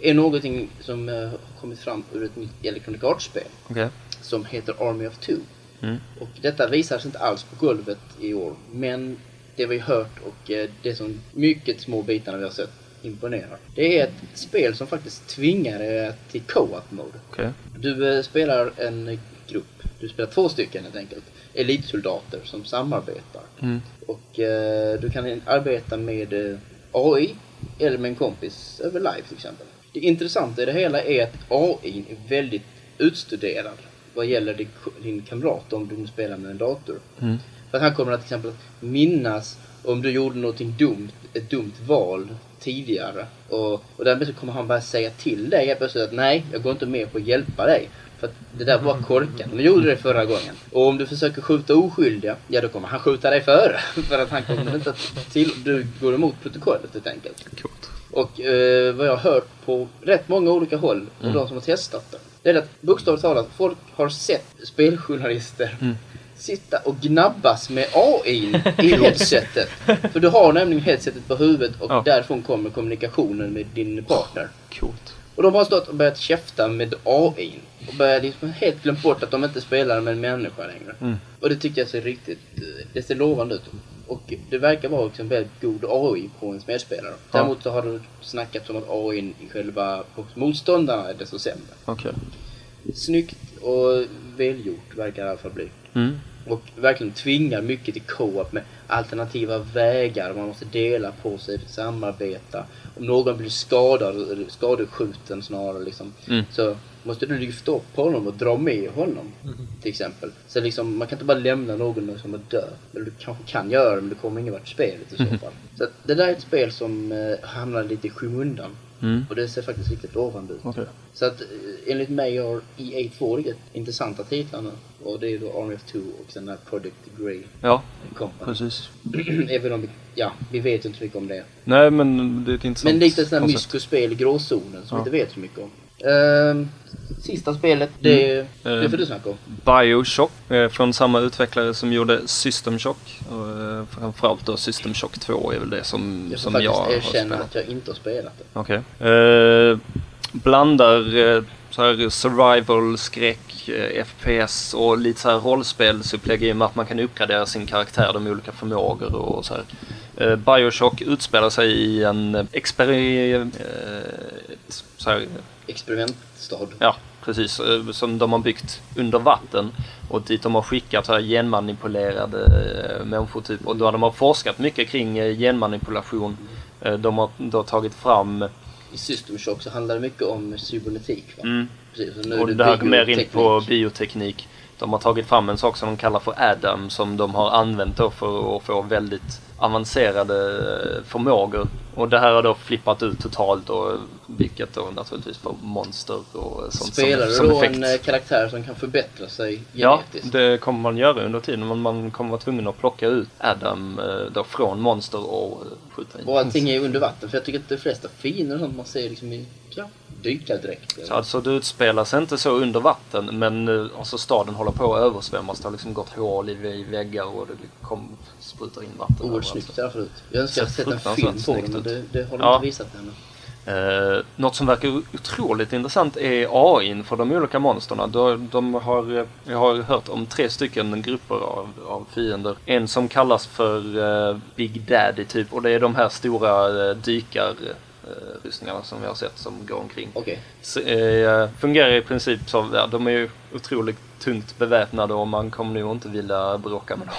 Är någonting som eh, har kommit fram ur ett nytt Electronic Arts-spel. Okej. Som heter Army of Two. Mm. Och detta visar sig inte alls på golvet i år. Men det vi har hört och eh, det som mycket små bitarna vi har sett imponerar. Det är ett spel som faktiskt tvingar er till co-op mode. Okej. Du eh, spelar en grupp. Du spelar två stycken helt enkelt. Elitsoldater som samarbetar. Mm. Och eh, du kan arbeta med AI eller med en kompis över live till exempel. Det intressanta i det hela är att AI är väldigt utstuderad vad gäller din, kamrat om du spelar med en dator. Mm. För att han kommer att till exempel minnas om du gjorde någonting dumt, ett dumt val tidigare. Och, och därmed så kommer han bara säga till dig helt plötsligt att nej, jag går inte med på att hjälpa dig. För att det där var korkat. De gjorde det förra gången. Och om du försöker skjuta oskyldiga, ja då kommer han skjuta dig före. För att han kommer inte att till... Du går emot protokollet helt enkelt. Coolt. Och eh, vad jag har hört på rätt många olika håll och Mm. de som har testat det. Det är att bokstavligt talat, folk har sett speljournalister Mm. sitta och gnabbas med AI i headsetet. För du har nämligen headsetet på huvudet och Ja. därifrån kommer kommunikationen med din partner. Coolt. Och de har stått och börjat käfta med AI. Och börjat liksom helt glömt bort att de inte spelar med en människa längre. Mm. Och det tycker jag ser riktigt, eh, det ser lovande ut. Och det verkar vara liksom väldigt god AI på en medspelare. Ja. Däremot så har det snackats om att AI i själva motståndarna är desto sämre. Okej. Snyggt och välgjort verkar det i alla fall bli. Mm. Och verkligen tvingar mycket till co-op med alternativa vägar. Man måste dela på sig, samarbeta. Om någon blir skadad, skadeskjuten snarare liksom. Mm. Så måste du lyfta upp honom och dra med honom. Till exempel. Så liksom, man kan inte bara lämna någon som är död. Eller du kanske kan göra det men du kommer ingen vart i spelet i så fall. Så att det där är ett spel som eh, hamnar lite i skymundan. Mm. Och det ser faktiskt riktigt lovande ut. Okej. Så att eh, enligt mig har EA två riktigt intressanta titlar nu. Och det är då Army of Two och sen där Project Grey Ja, Company. precis. Även om vi, ja, vi vet inte mycket om det. Nej, men det är ett intressant Men lite sådana här myskospel i gråzonen som Ja. vi inte vet så mycket om. Ehm, sista spelet, det, Mm. det får du snacka om. Bioshock eh, från samma utvecklare som gjorde System Shock. Och, eh, framförallt då System Shock 2 är väl det som, Jag som jag har spelat. att jag inte har spelat det. Okej. Eh, blandar eh, så här survival, skräck, FPS och lite så här rollspelsupplägg i och med att man kan uppgradera sin karaktär, de olika förmågor och så här. Bioshock utspelar sig i en exper... Experimentstad. ja, precis. eh, Som de har byggt under vatten. Och dit de har skickat så här genmanipulerade eh, människor typ. Och då de har forskat mycket kring eh, genmanipulation. De har då tagit fram I System Shock så handlar det mycket om cybernetik? Mm. Precis, är Och det här går mer in på bioteknik. De har tagit fram en sak som de kallar för Adam som de har använt då för att få väldigt avancerade förmågor. Och det här har då flippat ut totalt och vilket då naturligtvis får monster och sånt Spelar som, du som då effekt. en eh, karaktär som kan förbättra sig Ja, genetiskt? det kommer man göra under tiden. Men man kommer vara tvungen att plocka ut Adam eh, då från monster och eh, skjuta in. Och allting är under vatten, för jag tycker att de flesta fiender och sånt man ser liksom i ja, dykardräkt. Så alltså det utspelar sig inte så under vatten men alltså staden håller på att översvämmas. Det har liksom gått hål i i väggar och det kom, sprutar in vatten. Oerhört snyggt förut. Jag önskar jag Ser sett en film på det, men det, det har de Ja. inte visat ännu. Eh, något som verkar otroligt intressant är AI för de olika monsterna. De, de har, eh, jag har hört om tre stycken grupper av, av fiender. En som kallas för eh, Big Daddy typ och det är de här stora eh, dykarrustningarna som vi har sett som går omkring. Okej. Så, eh, fungerar i princip som, ja, de är ju otroligt tungt beväpnade och man kommer nog inte vilja bråka med dem.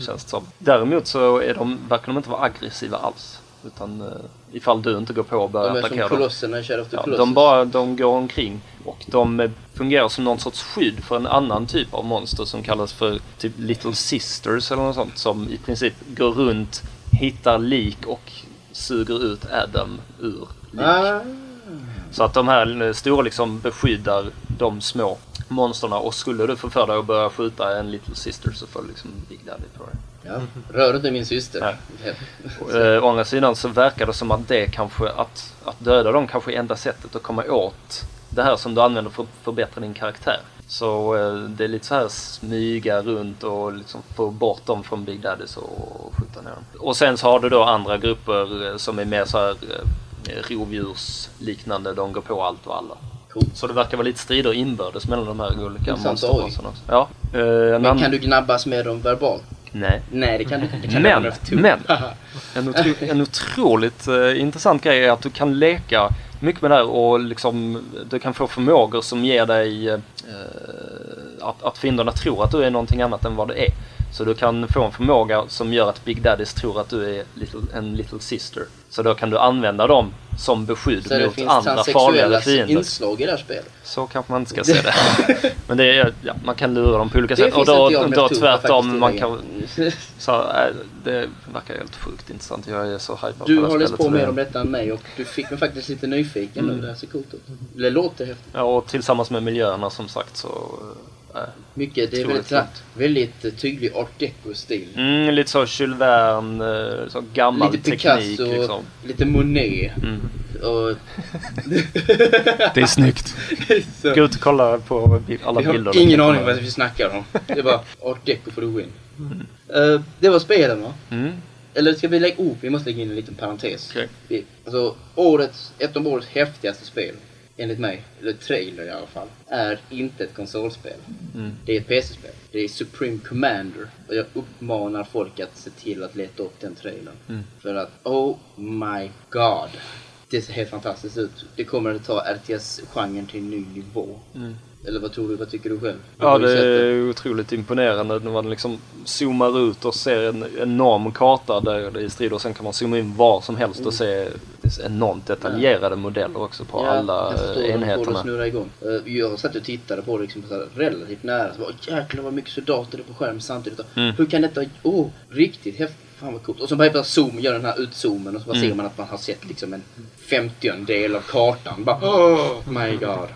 Känns det som. Däremot så är de, verkar de inte vara aggressiva alls. Utan eh, ifall du inte går på och börjar De är som attackera dem. kolosserna i Shadow of the Ja, de, bara, de går omkring och de eh, fungerar som någon sorts skydd för en annan typ av monster som kallas för typ Little Sisters eller något sånt som i princip går runt, hittar lik och suger ut Adam ur lik. Ah, Så att de här eh, stora liksom beskyddar de små monsterna och skulle du få för dig att börja skjuta en Little Sister så får du liksom Big Daddy på dig. ja. Rör inte min syster. Eh, å andra sidan så verkar det som att det kanske, att, att döda dem kanske är enda sättet att komma åt det här som du använder för att förbättra din karaktär. Så eh, det är lite så här smyga runt och liksom få bort dem från Big Daddies och skjuta ner dem. Och sen så har du då andra grupper eh, som är mer så här rovdjursliknande, de går på allt och alla. Coolt. Så det verkar vara lite strider inbördes mellan de här olika monsterraserna också. Ja. en Men kan du gnabbas med dem verbalt? Nej. Nej, det kan du inte. Men, men. En, otro, en otroligt eh, intressant grej är att du kan leka mycket med det här och liksom, du kan få förmågor som ger dig eh, att, att fienderna tror att du är någonting annat än vad du är. Så du kan få en förmåga som gör att Big Daddies tror att du är little, en little sister. Så då kan du använda dem som beskydd Så det mot finns andra farligare fiender. inslag i det här spelet. Så kanske man inte ska se det. Men det är, ja, man kan lura dem på olika Det sätt. Och finns då, då tvärtom, man kan så, äh, det verkar helt sjukt intressant. Jag är så hypad Du det har läst på så det- mer om detta än mig och du fick mig faktiskt lite nyfiken nu. Det här ser coolt ut. Det låter häftigt. Ja, och tillsammans med miljöerna som sagt så... Mycket. Det är väldigt, väldigt eh, tydlig art deco-stil. mm, lite så Jules Verne, eh, så gammal Lite teknik Picasso, liksom. lite Monet. Mm. Och... Det är snyggt. Gå ut och kolla på alla bilder. har ingen aning om vad vi snackar om. Det var art deco for the win. Eh, det var spelen va? Mm. Eller ska vi lägga... Oh, vi måste lägga in en liten parentes. Okej. Vi, alltså, årets, ett av årets häftigaste spel, enligt mig, eller trailer i alla fall, är inte ett konsolspel. Mm. Det är ett PC-spel. Det är Supreme Commander. Och jag uppmanar folk att se till att leta upp den trailern. Mm. För att, oh my god. Det ser helt fantastiskt ut. Det kommer att ta RTS-genren till en ny nivå. Mm. Eller vad tror du? Vad tycker du själv? Du Ja, det är otroligt imponerande när man liksom zoomar ut och ser en enorm karta där det är strid och sen kan man zooma in var som helst och se enormt detaljerade modeller också på alla jag förstår, det enheterna. snurra igång. Eh, Jag satt och tittade på det liksom på så här relativt nära. Så bara, jäklar vad mycket soldater det är på skärmen samtidigt. Och Mm. Hur kan detta... Oh, riktigt häftigt. Fan vad coolt. Och så bara plötsligt zoom, gör den här utzoomen och så bara Mm. ser man att man har sett liksom en femtiondel av kartan. Bara, oh my god.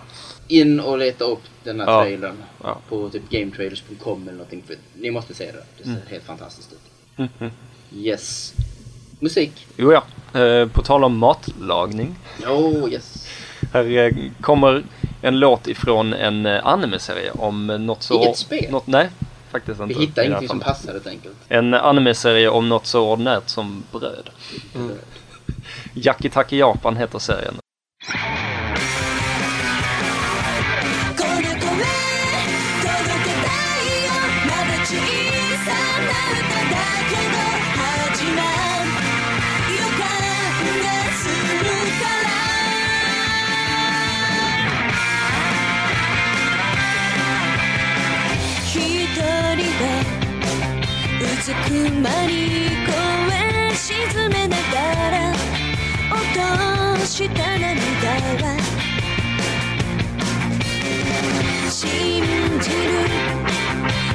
In och leta upp den här Ja. trailern Ja. på typ gametrailers.com eller någonting. För ni måste se det. Det ser Mm. helt fantastiskt ut. Yes. Musik. Jo ja, eh, på tal om matlagning. Oh yes. Här eh, kommer en låt ifrån en eh, anime-serie om eh, något så... Inget spel? Något, nej, faktiskt Vi inte. hittar i det här ingenting som passar helt enkelt. En anime-serie om något så ordinärt som bröd. Yakitaki Japan heter serien. 信じる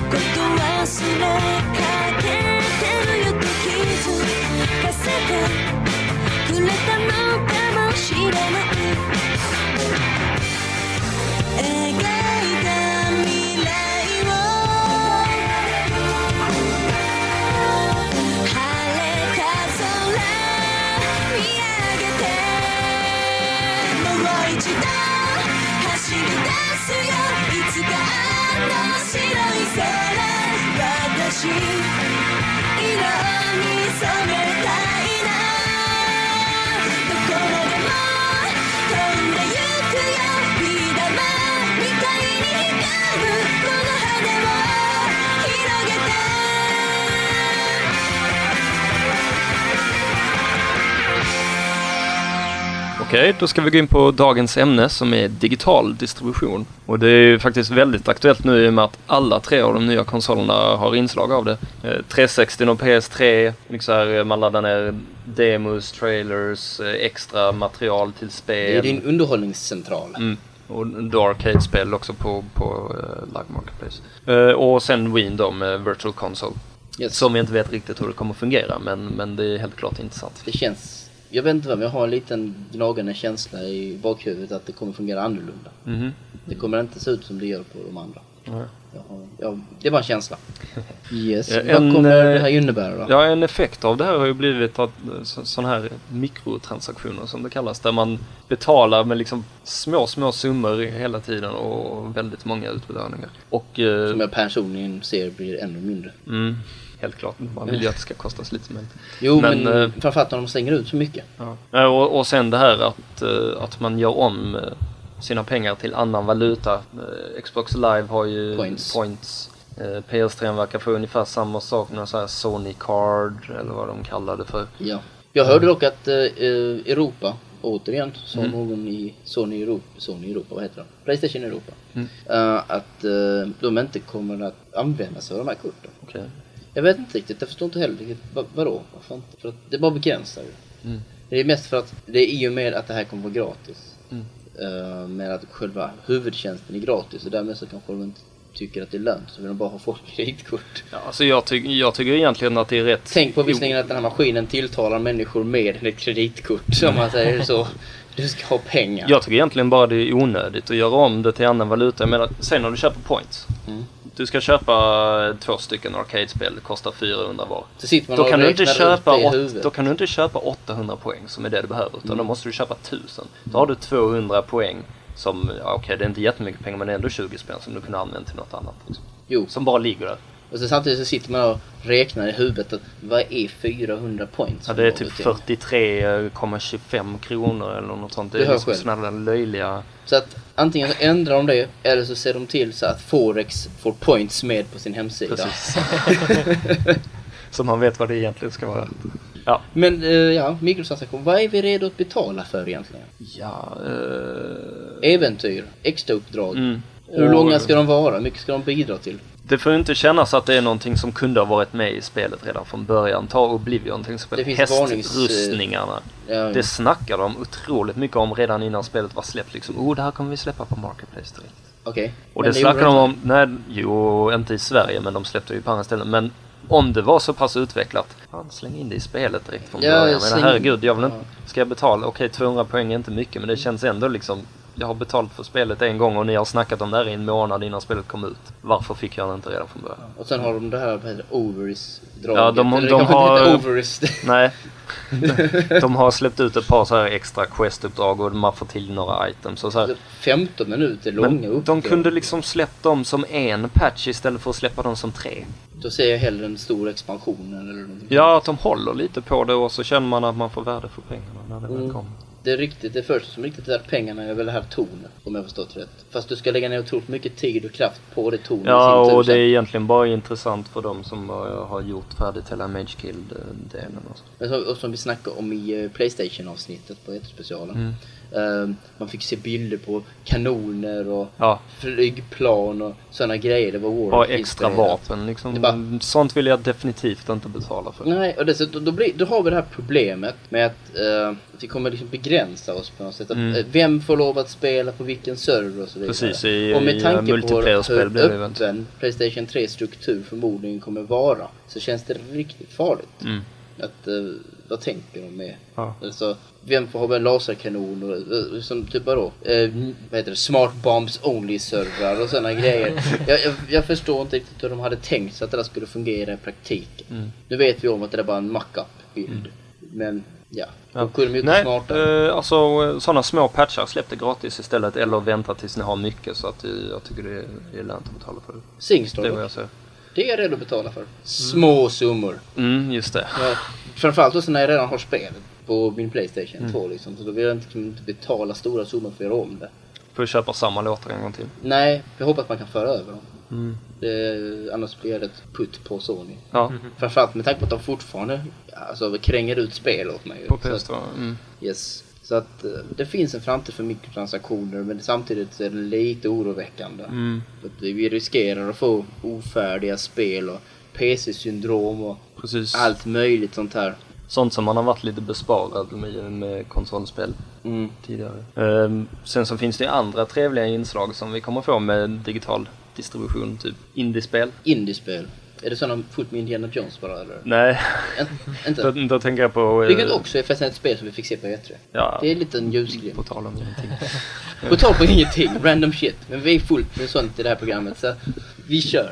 こと忘れ Okej, då ska vi gå in på dagens ämne som är digital distribution. Och det är ju faktiskt väldigt aktuellt nu i och med att alla tre av de nya konsolerna har inslag av det. Eh, 360 och PS3, liksom här, eh, man laddar ner demos, trailers, eh, extra material till Det spel. är din underhållningscentral. Mm. Och då arcade-spel också på, på uh, Live Marketplace. Eh, och sen Wien då med Virtual Console. Yes. Som jag inte vet riktigt hur det kommer fungera men, men det är helt klart intressant. Det känns, jag vet inte vad men jag har en liten gnagande känsla i bakhuvudet att det kommer fungera annorlunda. Mhm. Det kommer inte se ut som det gör på de andra. Nej. Jag har, jag, det är bara en känsla. Yes. Eh, vad en, kommer eh, det här innebära då? Ja, en effekt av det här har ju blivit att sådana här mikrotransaktioner som det kallas, där man betalar med liksom små, små summor hela tiden och väldigt många utbetalningar. Och eh, Som jag personligen ser blir ännu mindre. mm, helt klart, man vill ju att det ska kosta så lite som möjligt. Jo Men, men, eh, framförallt när de slänger ut så mycket. Ja. Eh, Och, och sen det här att, eh, att man gör om eh, sina pengar till annan valuta. Eh, Xbox Live har ju Points. points. Eh, PS3 verkar få ungefär samma sak, någon sån här Sony Card eller vad de kallar det för. Ja. Jag hörde dock att eh, eh, Europa, återigen, sa Mm. någon i Sony Europa, Sony Europa, vad heter de? Playstation Europa. Mm. Eh, att eh, de inte kommer att använda sig av de här korten. Okej. Jag vet inte riktigt, jag förstår inte heller riktigt. Va, vadå? Varför inte? För att det bara begränsar ju. Mm. Det är mest för att det är i och med att det här kommer vara gratis. Mm. Eh, med att själva huvudtjänsten är gratis och därmed så kanske de inte tycker att det är lönt så vill de bara ha folk kreditkort. Ja, alltså jag, ty jag tycker egentligen att det är rätt... Tänk på visserligen att den här maskinen tilltalar människor med ett kreditkort om man säger så. Du ska ha pengar. Jag tycker egentligen bara det är onödigt att göra om det till annan valuta. Jag menar, säg när du köper points. Mm. Du ska köpa två stycken arcade-spel, det kostar 400 var. Då kan, du inte köpa åt, då kan du inte köpa 800 poäng som är det du behöver utan Mm. då måste du köpa 1000. Då har du 200 poäng som, ja, okej det är inte jättemycket pengar men det är ändå 20 spänn som du kunde använda till något annat. Liksom. Jo, Som bara ligger där. Och så samtidigt så sitter man och räknar i huvudet att vad är 400 points? Ja, det är typ något? 43,25 kronor eller något sånt. Det Du är liksom sådana där löjliga... Så att antingen så ändrar de det eller så ser de till så att Forex får points med på sin hemsida. Precis. så man vet vad det egentligen ska vara. Ja. Men eh, ja, mikrotransaktion, vad är vi redo att betala för egentligen? Ja, eh, Äventyr, extrauppdrag. mm. Hur långa ska de vara? Hur mycket ska de bidra till? Det får inte kännas att det är någonting som kunde ha varit med i spelet redan från början. Ta Oblivion till exempel. Det finns varnings- Hästrustningarna. Ja, Det snackade de otroligt mycket om redan innan spelet var släppt. Liksom, oh, det här kommer vi släppa på Marketplace direkt. Okej. Och Men det gjorde snackade de om, nej, jo, inte i Sverige, men de släppte ju på andra ställen. Men om det var så pass utvecklat, fan, släng in det i spelet direkt från Ja, början. Men släng- herregud, jag vill inte, ska jag betala? Okej, 200 poäng är inte mycket, men det känns ändå liksom, jag har betalt för spelet en gång och ni har snackat om det här i en månad innan spelet kom ut. Varför fick jag det inte redan från början? Och sen har de det här, vad heter Overis-draget. Ja, de- de kanske har- Overis. Nej. De har släppt ut ett par så här extra quest-uppdrag och man får till några items och så här. 15 minuter långa uppdrag. de kunde liksom släppt dem som en patch istället för att släppa dem som tre. Då ser jag hellre en stor expansion eller någonting. Ja, att de håller lite på det och så känner man att man får värde för pengarna när det väl Mm. kommer. Det riktigt, det första som riktigt är pengarna är väl det här tornet, om jag förstått rätt. Fast du ska lägga ner otroligt mycket tid och kraft på det tornet Ja, och det är egentligen bara intressant för dem som har gjort färdigt hela Mage Guild-delen och så. Och som vi snackade om i eh, Playstation-avsnittet på Eterspecialen. Mm. Ehm, man fick se bilder på kanoner och Ja, flygplan och sådana grejer. Det var Warwick bara extra vapen liksom. Bara- Sånt vill jag definitivt inte betala för. Nej, och dessutom då, blir, då har vi det här problemet med att eh, vi kommer liksom begränsa oss på något sätt. Att, Mm. eh, Vem får lov att spela på vilken server och så vidare. Precis, i- och med i tanke på hur öppen Playstation 3 struktur förmodligen kommer vara så känns det riktigt farligt. Mm. Att, eh, vad tänker de med? Ja. Alltså, vem får ha en laserkanon och eh, som typ vadå? Eh, vad heter det? Smart bombs only servrar och sådana grejer. Jag, jag, jag förstår inte riktigt hur de hade tänkt sig att det där skulle fungera i praktiken. Mm. Nu vet vi om att det är bara en mock-up bild. Men ja, de kunde det Nej, smartare. eh, alltså sådana små patchar, släpp det gratis istället eller vänta tills ni har mycket så att eh, jag tycker det är, är lönt att betala för det. Singstar Det är jag säger. det är jag redo att betala för. Små summor. Mm, just det. Ja, framförallt också när jag redan har spelet på min Playstation Mm. 2 liksom. Så då vill jag inte, liksom, inte betala stora summor för att göra om det. Får köpa samma låtar en gång till. Nej, jag hoppas man kan föra över dem. Mm. Det, annars blir det ett putt på Sony. Ja, Framförallt med tanke på att de fortfarande alltså, kränger ut spel åt mig. på Så att- PS2. Mm. Yes. Så att eh, det finns en framtid för mikrotransaktioner men samtidigt är det lite oroväckande. Mm. För att vi riskerar att få ofärdiga spel och PC-syndrom och Precis. allt möjligt sånt här. Sånt som man har varit lite besparad med, med konsolspel Mm. tidigare. Ehm, sen så finns det andra trevliga inslag som vi kommer få med digital distribution, typ indiespel. Indiespel. Är det sådana fullt med Indiana Jones bara eller? Nej, In- inte? då, då tänker jag på... eh, Vilket också är förresten ett spel som vi fick se på E3. Ja, Det är en liten ljusglimt. på tal om ingenting. På tal på ingenting, random shit. Men vi är fullt med sånt i det här programmet så vi kör.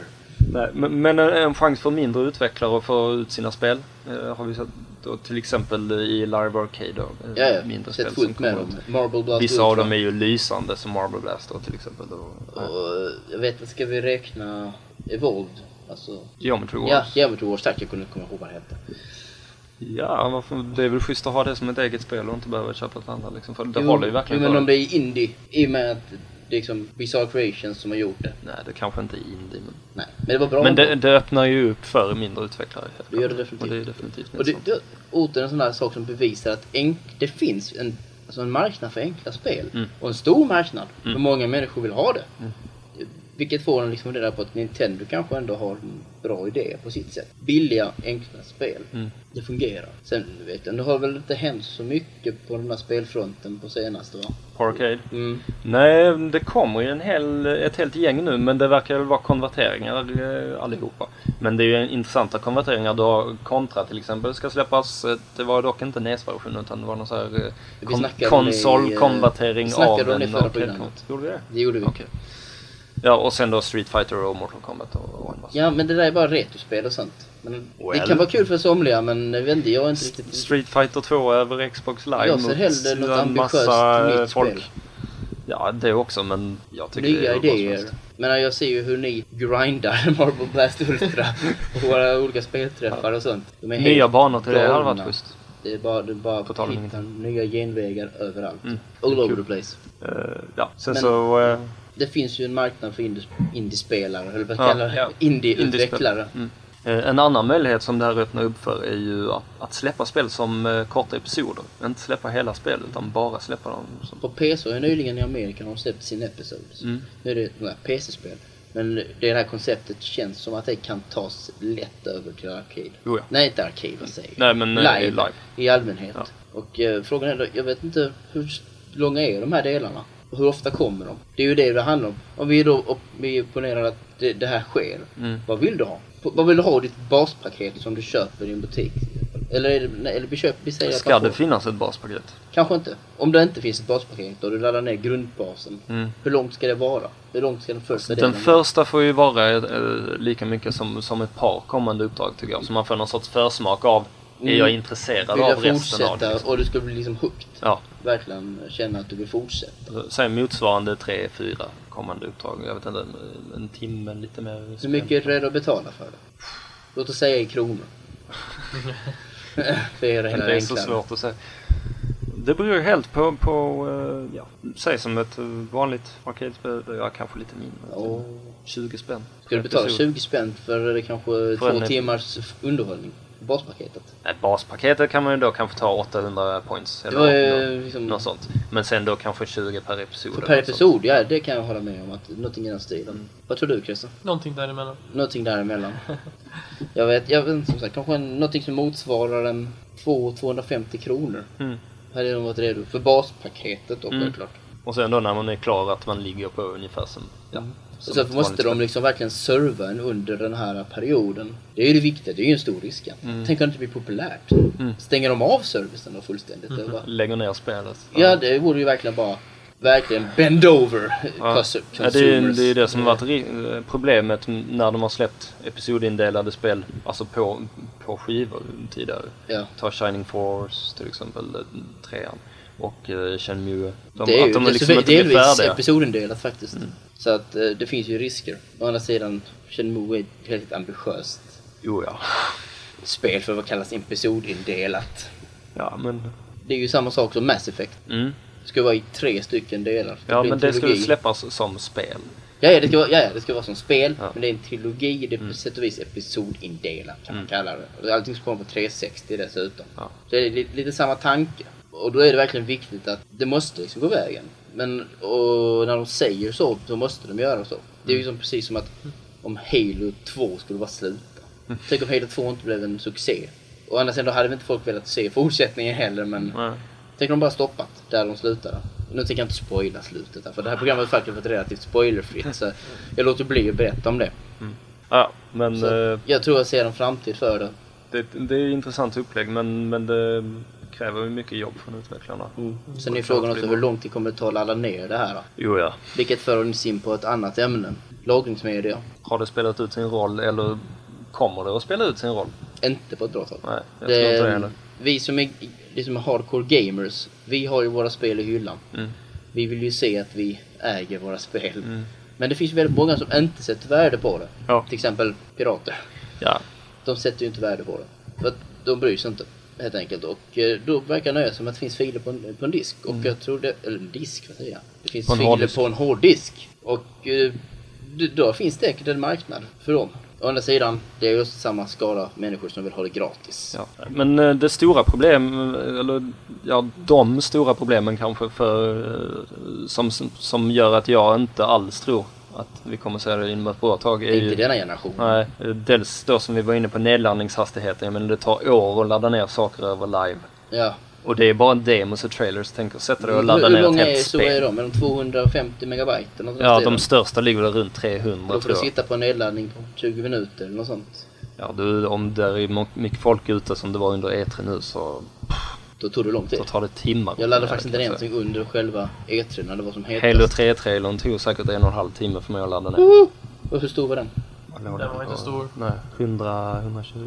Nej, men, en, chans för mindre utvecklare att få ut sina spel eh, har vi sett då, till exempel i Live Arcade då, eh, Ja, ja. mindre Sett spel som kommer dem. ut. Marble Blast Vissa av dem är ju lysande som Marble Blast då, till exempel. Då, Och eh, jag vet inte, ska vi räkna Evolved? Alltså... Geometry Wars. Ja, Geometry Wars, tack. Jag kunde inte komma ihåg vad det hette. Ja, varför, det är väl schysst att ha det som ett eget spel och inte behöva köpa ett andra liksom. För det Jo, håller ju verkligen jo, men om det är indie, i och med att det är liksom Bizarre Creations som har gjort det. Nej, det kanske inte är indie men... Nej, men det var bra. Men det, det öppnar ju upp för mindre utvecklare. Det gör det definitivt. Och det är definitivt Och det, det, åter en sån där sak som bevisar att enk, det finns en, alltså en marknad för enkla spel. Mm. Och en stor marknad. Mm. För många människor vill ha det. Mm. Vilket får en liksom där på att Nintendo kanske ändå har en bra idé på sitt sätt. Billiga, enkla spel. Mm. Det fungerar. Sen vet jag, det har väl inte hänt så mycket på den här spelfronten på senaste va? På Arcade. Mm. Nej, det kommer ju en hel, ett helt gäng nu men det verkar väl vara konverteringar eh, allihopa. Men det är ju intressanta konverteringar då Contra till exempel ska släppas. Eh, Det var dock inte NES-version utan det var någon sån här eh, kon- konsolkonvertering av en förra arcade programmet. Gjorde vi det? Gjorde vi. Okej. Ja, och sen då Street Fighter och Mortal Kombat och, och en massa. Ja men det där är bara retrospel och sånt. Men Det Well. kan vara kul för somliga men jag vet inte, jag är inte riktigt... Street Fighter 2 över Xbox Live Jag ser mot hellre något en ambitiöst massa nytt folk. spel. Ja, det också men jag tycker det Nya är bra som idéer. Men jag ser ju hur ni grindar Marble Blast Ultra på våra olika spelträffar och sånt. De är Nya helt banor till det hade galna. varit schysst. Det är bara, det är bara På tal om att hitta nya genvägar överallt. Mm. All over the place. Eh, ja, sen Men- så... eh, Det finns ju en marknad för indie- indiespelare, eller vad Ja, kallar ja. Indieutvecklare. Mm. Eh, En annan möjlighet som det här öppnar upp för är ju att, att släppa spel som eh, korta episoder. Inte släppa hela spel utan bara släppa dem som... På PC har nyligen i Amerika har släppt sin episodes. Mm. Nu är det några PC-spel. Men det här konceptet känns som att det kan tas lätt över till arcade. Jo, ja. Nej, inte arcade, vad säger? Nej, men, eh, live, live. i allmänhet. Ja. Och eh, frågan är då, jag vet inte hur långa är de här delarna? Hur ofta kommer de? Det är ju det det handlar om. Om vi då om vi ponerar att det, det här sker. Mm. Vad vill du ha? Vad vill du ha i ditt baspaket som du köper i en butik? Eller, är det, eller vi, köper, vi säger att Ska man det finnas ett baspaket? Kanske inte. Om det inte finns ett baspaket och du laddar ner grundbasen. Mm. Hur långt ska det vara? Hur långt ska den första Den delen första får ju vara eh, lika mycket som, som ett par kommande uppdrag tycker jag. Så man får någon sorts försmak av, är Mm. jag intresserad Vill av resten av det? Liksom. och du ska bli liksom hooked. Ja, Verkligen känna att du vill fortsätta. säg motsvarande tre, fyra kommande uppdrag. Jag vet inte, en, timme, lite mer. Hur mycket är du redo att betala för det? Låt oss säga i kronor. er är det Det är så svårt att säga. Det beror helt på, på eh, ja, säg som ett vanligt arcade-spel, ja kanske lite mindre. Åh. 20 spänn. Ska du betala Episod. 20 spänn för eh, kanske För två en- timmars baspaketet? Baspaketet? Nej, baspaketet kan man ju då kanske ta 800 points. Det Eller var nå- ju liksom... något sånt. Men sen då kanske 20 per episod. För per något sånt. episod, ja det kan jag hålla med om. att Någonting i den stilen. Mm. Vad tror du Christer? Någonting däremellan. Någonting däremellan. jag vet, jag vet inte som sagt, kanske någonting som motsvarar en 2-250 kronor. Mm. hade de varit redo för baspaketet då Mm. självklart. Och sen då när man är klar att man ligger på ungefär som... Ja, Och sen måste de liksom verkligen serva en under den här perioden. Det är ju det viktiga, det är ju en stor risk. Mm. Tänk om det inte blir populärt. Stänger de av servicen då fullständigt? eller vad? Lägger ner spelet. Ja, det vore ju verkligen bara verkligen bend over Ja. Ja, det, är, det är det som har varit ri- eh, problemet när de har släppt episodindelade spel, alltså på, på skivor tidigare. Ja. Ta Shining Force till exempel, eh, trean. Och uh, Shenmue. De, Det är ju att de det liksom inte blir delvis färdiga. Mm. episodendelat faktiskt. Så att eh, det finns ju risker. Å andra sidan, Shenmue är ett väldigt ambitiöst Jo ja. spel för vad kallas episodindelat. Ja men... Det är ju samma sak som Mass Effect. Mm. Det ska vara i tre stycken delar. Ja men en det ska ju släppas som spel. Ja, ja, det ska vara, ja, det ska vara som spel, Ja. men det är en trilogi. Det är på sätt och vis episodindelat kan man kalla det. Allting ska komma på 360 dessutom. Ja. Så det är lite, lite samma tanke. Och då är det verkligen viktigt att det måste liksom gå vägen. Men och när de säger så, så måste de göra så. Det är ju som, precis som att om Halo 2 skulle vara sluta. Tänk om Halo 2 inte blev en succé. Å andra sidan då hade väl inte folk velat se fortsättningen heller men Nej. Tänk om de bara stoppat där de slutade. Nu tänker jag inte spoila slutet här, för det här programmet har faktiskt varit relativt spoilerfritt så jag låter bli att berätta om det. Ja men Så eh, jag tror jag ser en framtid för det. det, det är intressant upplägg men, men det kräver ju mycket jobb från utvecklarna. Sen är frågan också hur lång tid kommer det ta att ladda ner det här då? Jo ja. Vilket för oss in på ett annat ämne. Lagringsmedia. Har det spelat ut sin roll eller kommer det att spela ut sin roll? Inte på ett bra tag. Nej, jag tror inte det Det, heller. vi som är, det som är hardcore gamers, vi har ju våra spel i hyllan. Mm. Vi vill ju se att vi äger våra spel. Men det finns väldigt många som inte sätter värde på det. Ja. Till exempel pirater. Ja. De sätter ju inte värde på det. För att de bryr sig inte. Helt enkelt. Och eh, då verkar det nöja sig med att det finns filer på en, på en disk. Och jag tror det, eller en disk, vad säger jag? Det finns På filer på en hårddisk. Och eh, då finns det säkert en marknad för dem. Å andra sidan, det är just samma skala människor som vill ha det gratis. Ja. Men eh, det stora problem, eller ja, de stora problemen kanske för, som, som gör att jag inte alls tror att vi kommer se det inom ett bra tag är Inte ju... denna generation. Nej, dels då som vi var inne på nedladdningshastigheten, men det tar år att ladda ner saker över live. Ja. Och det är bara demos och trailers, tänk att sätta dig och Hur, ladda hur ner ett långa är, helt så är spel. de? Är de 250 megabyte eller något Ja, de största ligger väl runt 300 Då får tror du jag. sitta på en nedladdning på 20 minuter eller något sånt. Ja, du, om det är mycket folk ute som det var under E3 nu så Då tog det lång tid. då tar det timmar. Jag laddade faktiskt inte ner någonting under själva E3 när det var som hetast. Halo 3-trailern tog säkert en och en halv timme för mig att ladda ner. Woho! Och hur stor var den? Den var inte stor. Nej, 100, 120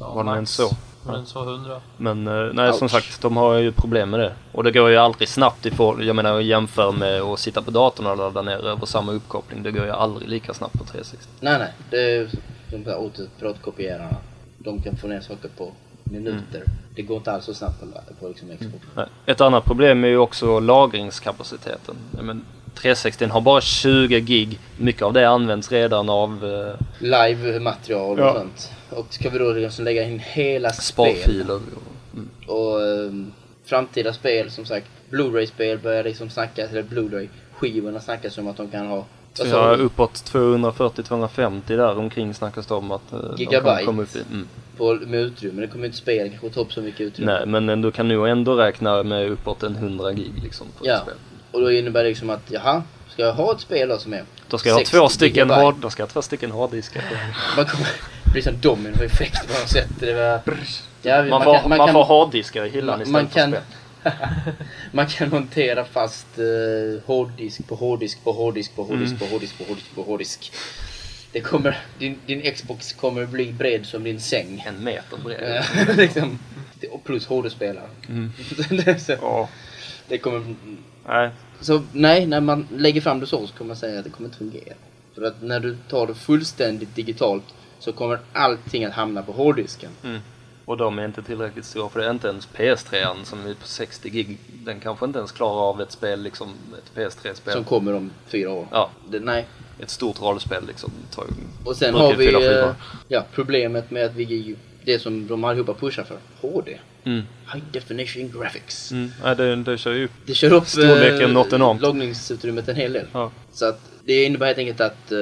Ja, var den inte så. Var den så 100? Men eh, nej, som Ouch. sagt, de har ju problem med det. Och det går ju aldrig snabbt. Ifrån, jag menar, jämför med att sitta på datorn och ladda ner över samma uppkoppling. Det går ju aldrig lika snabbt på 360. Nej, nej. Det är de där autopiratkopierarna. De kan få ner saker på minuter. Mm. Det går inte alls så snabbt på, på liksom Xbox. Nej. Ett annat problem är ju också lagringskapaciteten. Men 360 har bara 20 gig. Mycket av det används redan av eh, Live-material och Ja. sånt. Och ska vi då liksom lägga in hela sparfiler. Mm. och ehm, framtida spel som sagt. Blu-ray-spel börjar liksom snackas, eller Blu-ray-skivorna snackas om att de kan ha. Så Alltså, ja, uppåt 240-250 där omkring snackas det om att eh, de Gigabyte. kommer komma upp i. Mm. på, med utrymme. Det kommer inte spela kanske ta upp så mycket utrymme. Nej, men du kan nog ändå räkna med uppåt en 100 gig liksom på Ja. ett spel. Och då innebär det liksom att, jaha, ska jag ha ett spel då som är Då ska jag ha 60 två stycken, hård, då ska jag ha två stycken hårddiskar. Man kommer det blir som dominoeffekt på något sätt. Det var, ja, Man, får, kan- man, kan- får hårddiskar i hyllan man, istället man kan, för spel. man kan montera fast uh, hårddisk på hårddisk på hårddisk på hårddisk Mm. på hårddisk på hårddisk på hårddisk. Det kommer, din, din Xbox kommer bli bred som din säng. En meter bred. Eh, liksom, plus HD-spelare. Mm. Så Ja. det kommer, Nej. så nej, när man lägger fram det så så kommer man säga att det kommer inte fungera. För att när du tar det fullständigt digitalt så kommer allting att hamna på hårddisken. Mm. Och de är inte tillräckligt stora för det är inte ens PS3 som är på 60 gig. Den kanske inte ens klarar av ett spel liksom, ett PS3-spel. Som kommer om fyra år. Ja, Det, nej. ett stort rollspel liksom. Tar Och sen har vi eh, ja, problemet med att vi det som de allihopa pushar för, HD. Mm. High definition graphics. Mm. Nej, det, det kör ju upp. Det kör upp Storleken eh, något enormt. loggningsutrymmet en hel del. Ja. Så att det innebär helt enkelt att eh,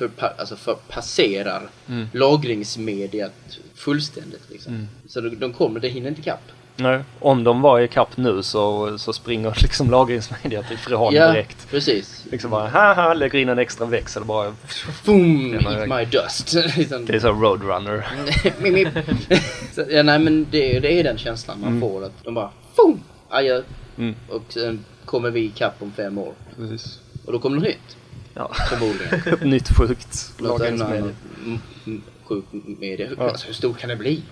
förpa- alltså förpasserar Mm. lagringsmediet fullständigt. Liksom. Mm. Så de, de kommer, det hinner inte ikapp. Nej, om de var i kapp nu så, så springer liksom lagringsmediet ifrån Ja, direkt. precis. Liksom bara haha, lägger in en extra växel bara. Boom! Eat my dust. liksom. Det är så Roadrunner. Så, ja, nej men det, är- det är den känslan man Mm. får. Att de bara boom! Adjö. Mm. Och sen kommer vi ikapp om fem år. Precis. Och då kommer något nytt. Ja. Förmodligen. Nytt sjukt lagringsmedie. annan mm, mm, sjuk media. Hur, Ja. alltså, hur stort kan det bli?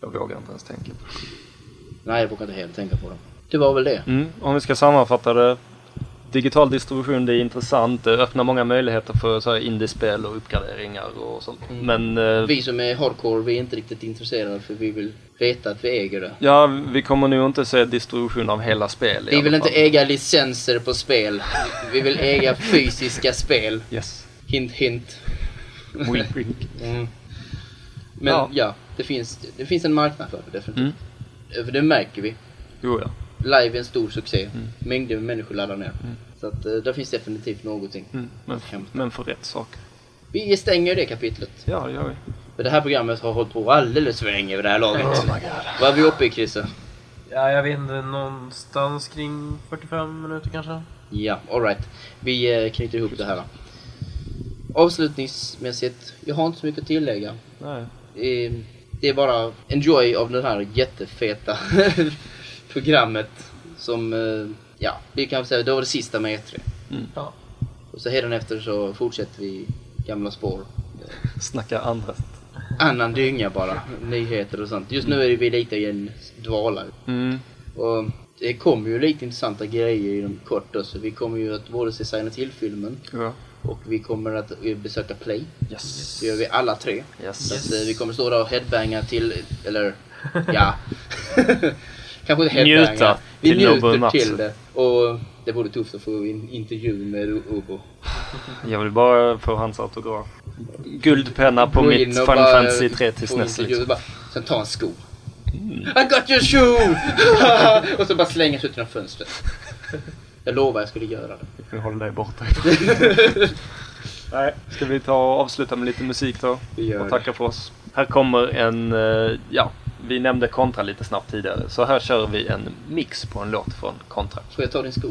Jag vågar inte ens tänka. Nej, jag vågar inte helt tänka på det. Det var väl det. Mm. Om vi ska sammanfatta det. Digital distribution, det är intressant. Det öppnar många möjligheter för så här indiespel och uppgraderingar och sånt. Mm. Men eh, Vi som är hardcore, vi är inte riktigt intresserade för vi vill veta att vi äger det. ja, vi kommer nog inte se distribution av hela spel Vi vill inte äga licenser på spel. Vi vill äga fysiska spel. Yes. Hint hint. Wink, wink. Mm. Men Ja. ja, det, finns, det finns en marknad för det definitivt. Mm. För det märker vi. Jo, ja. Live är en stor succé. Mm. Mängder med människor laddar ner. Så att eh, där finns definitivt någonting. Mm. Men, men för rätt saker. Vi stänger det kapitlet. Ja, det gör vi. För det här programmet har hållit på alldeles för länge vid det här laget. Vad är vi uppe i Chrisse? Ja, jag vet inte, någonstans kring 45 minuter kanske? Ja, alright. Vi eh, knyter ihop det här. Avslutningsmässigt, jag har inte så mycket att tillägga. Nej. Eh, Det är bara enjoy av det här jättefeta programmet som, eh, ja, vi kan säga det var det sista med E3. Ja. Och så efter så fortsätter vi gamla spår. Snacka andra. Annan dynga bara, nyheter och sånt. Just nu är vi lite i en dvala. Mm. Och det kommer ju lite intressanta grejer inom kort då, så vi kommer ju att både se Silent Hill-filmen Ja. och vi kommer att besöka Play. Yes. Det gör vi alla tre. Yes. Så att, eh, vi kommer stå där och headbanga till, eller ja. Kanske inte headbanga. Njuta vi till njuter till det. Och det vore tufft att få en intervju med Ubo. Jag vill bara få hans autograf. Guldpenna på Gå mitt Final Fantasy 3 till få SNES intervju, liksom. Sen ta en sko. Mm. I got your shoe! och så bara slängas ut genom fönstret. Jag lovar jag skulle göra det. Vi får hålla dig borta. Nej, ska vi ta och avsluta med lite musik då? Och tacka för oss. Här kommer en, eh, ja, vi nämnde kontra lite snabbt tidigare. Så här kör vi en mix på en låt från kontra. Får jag ta din sko?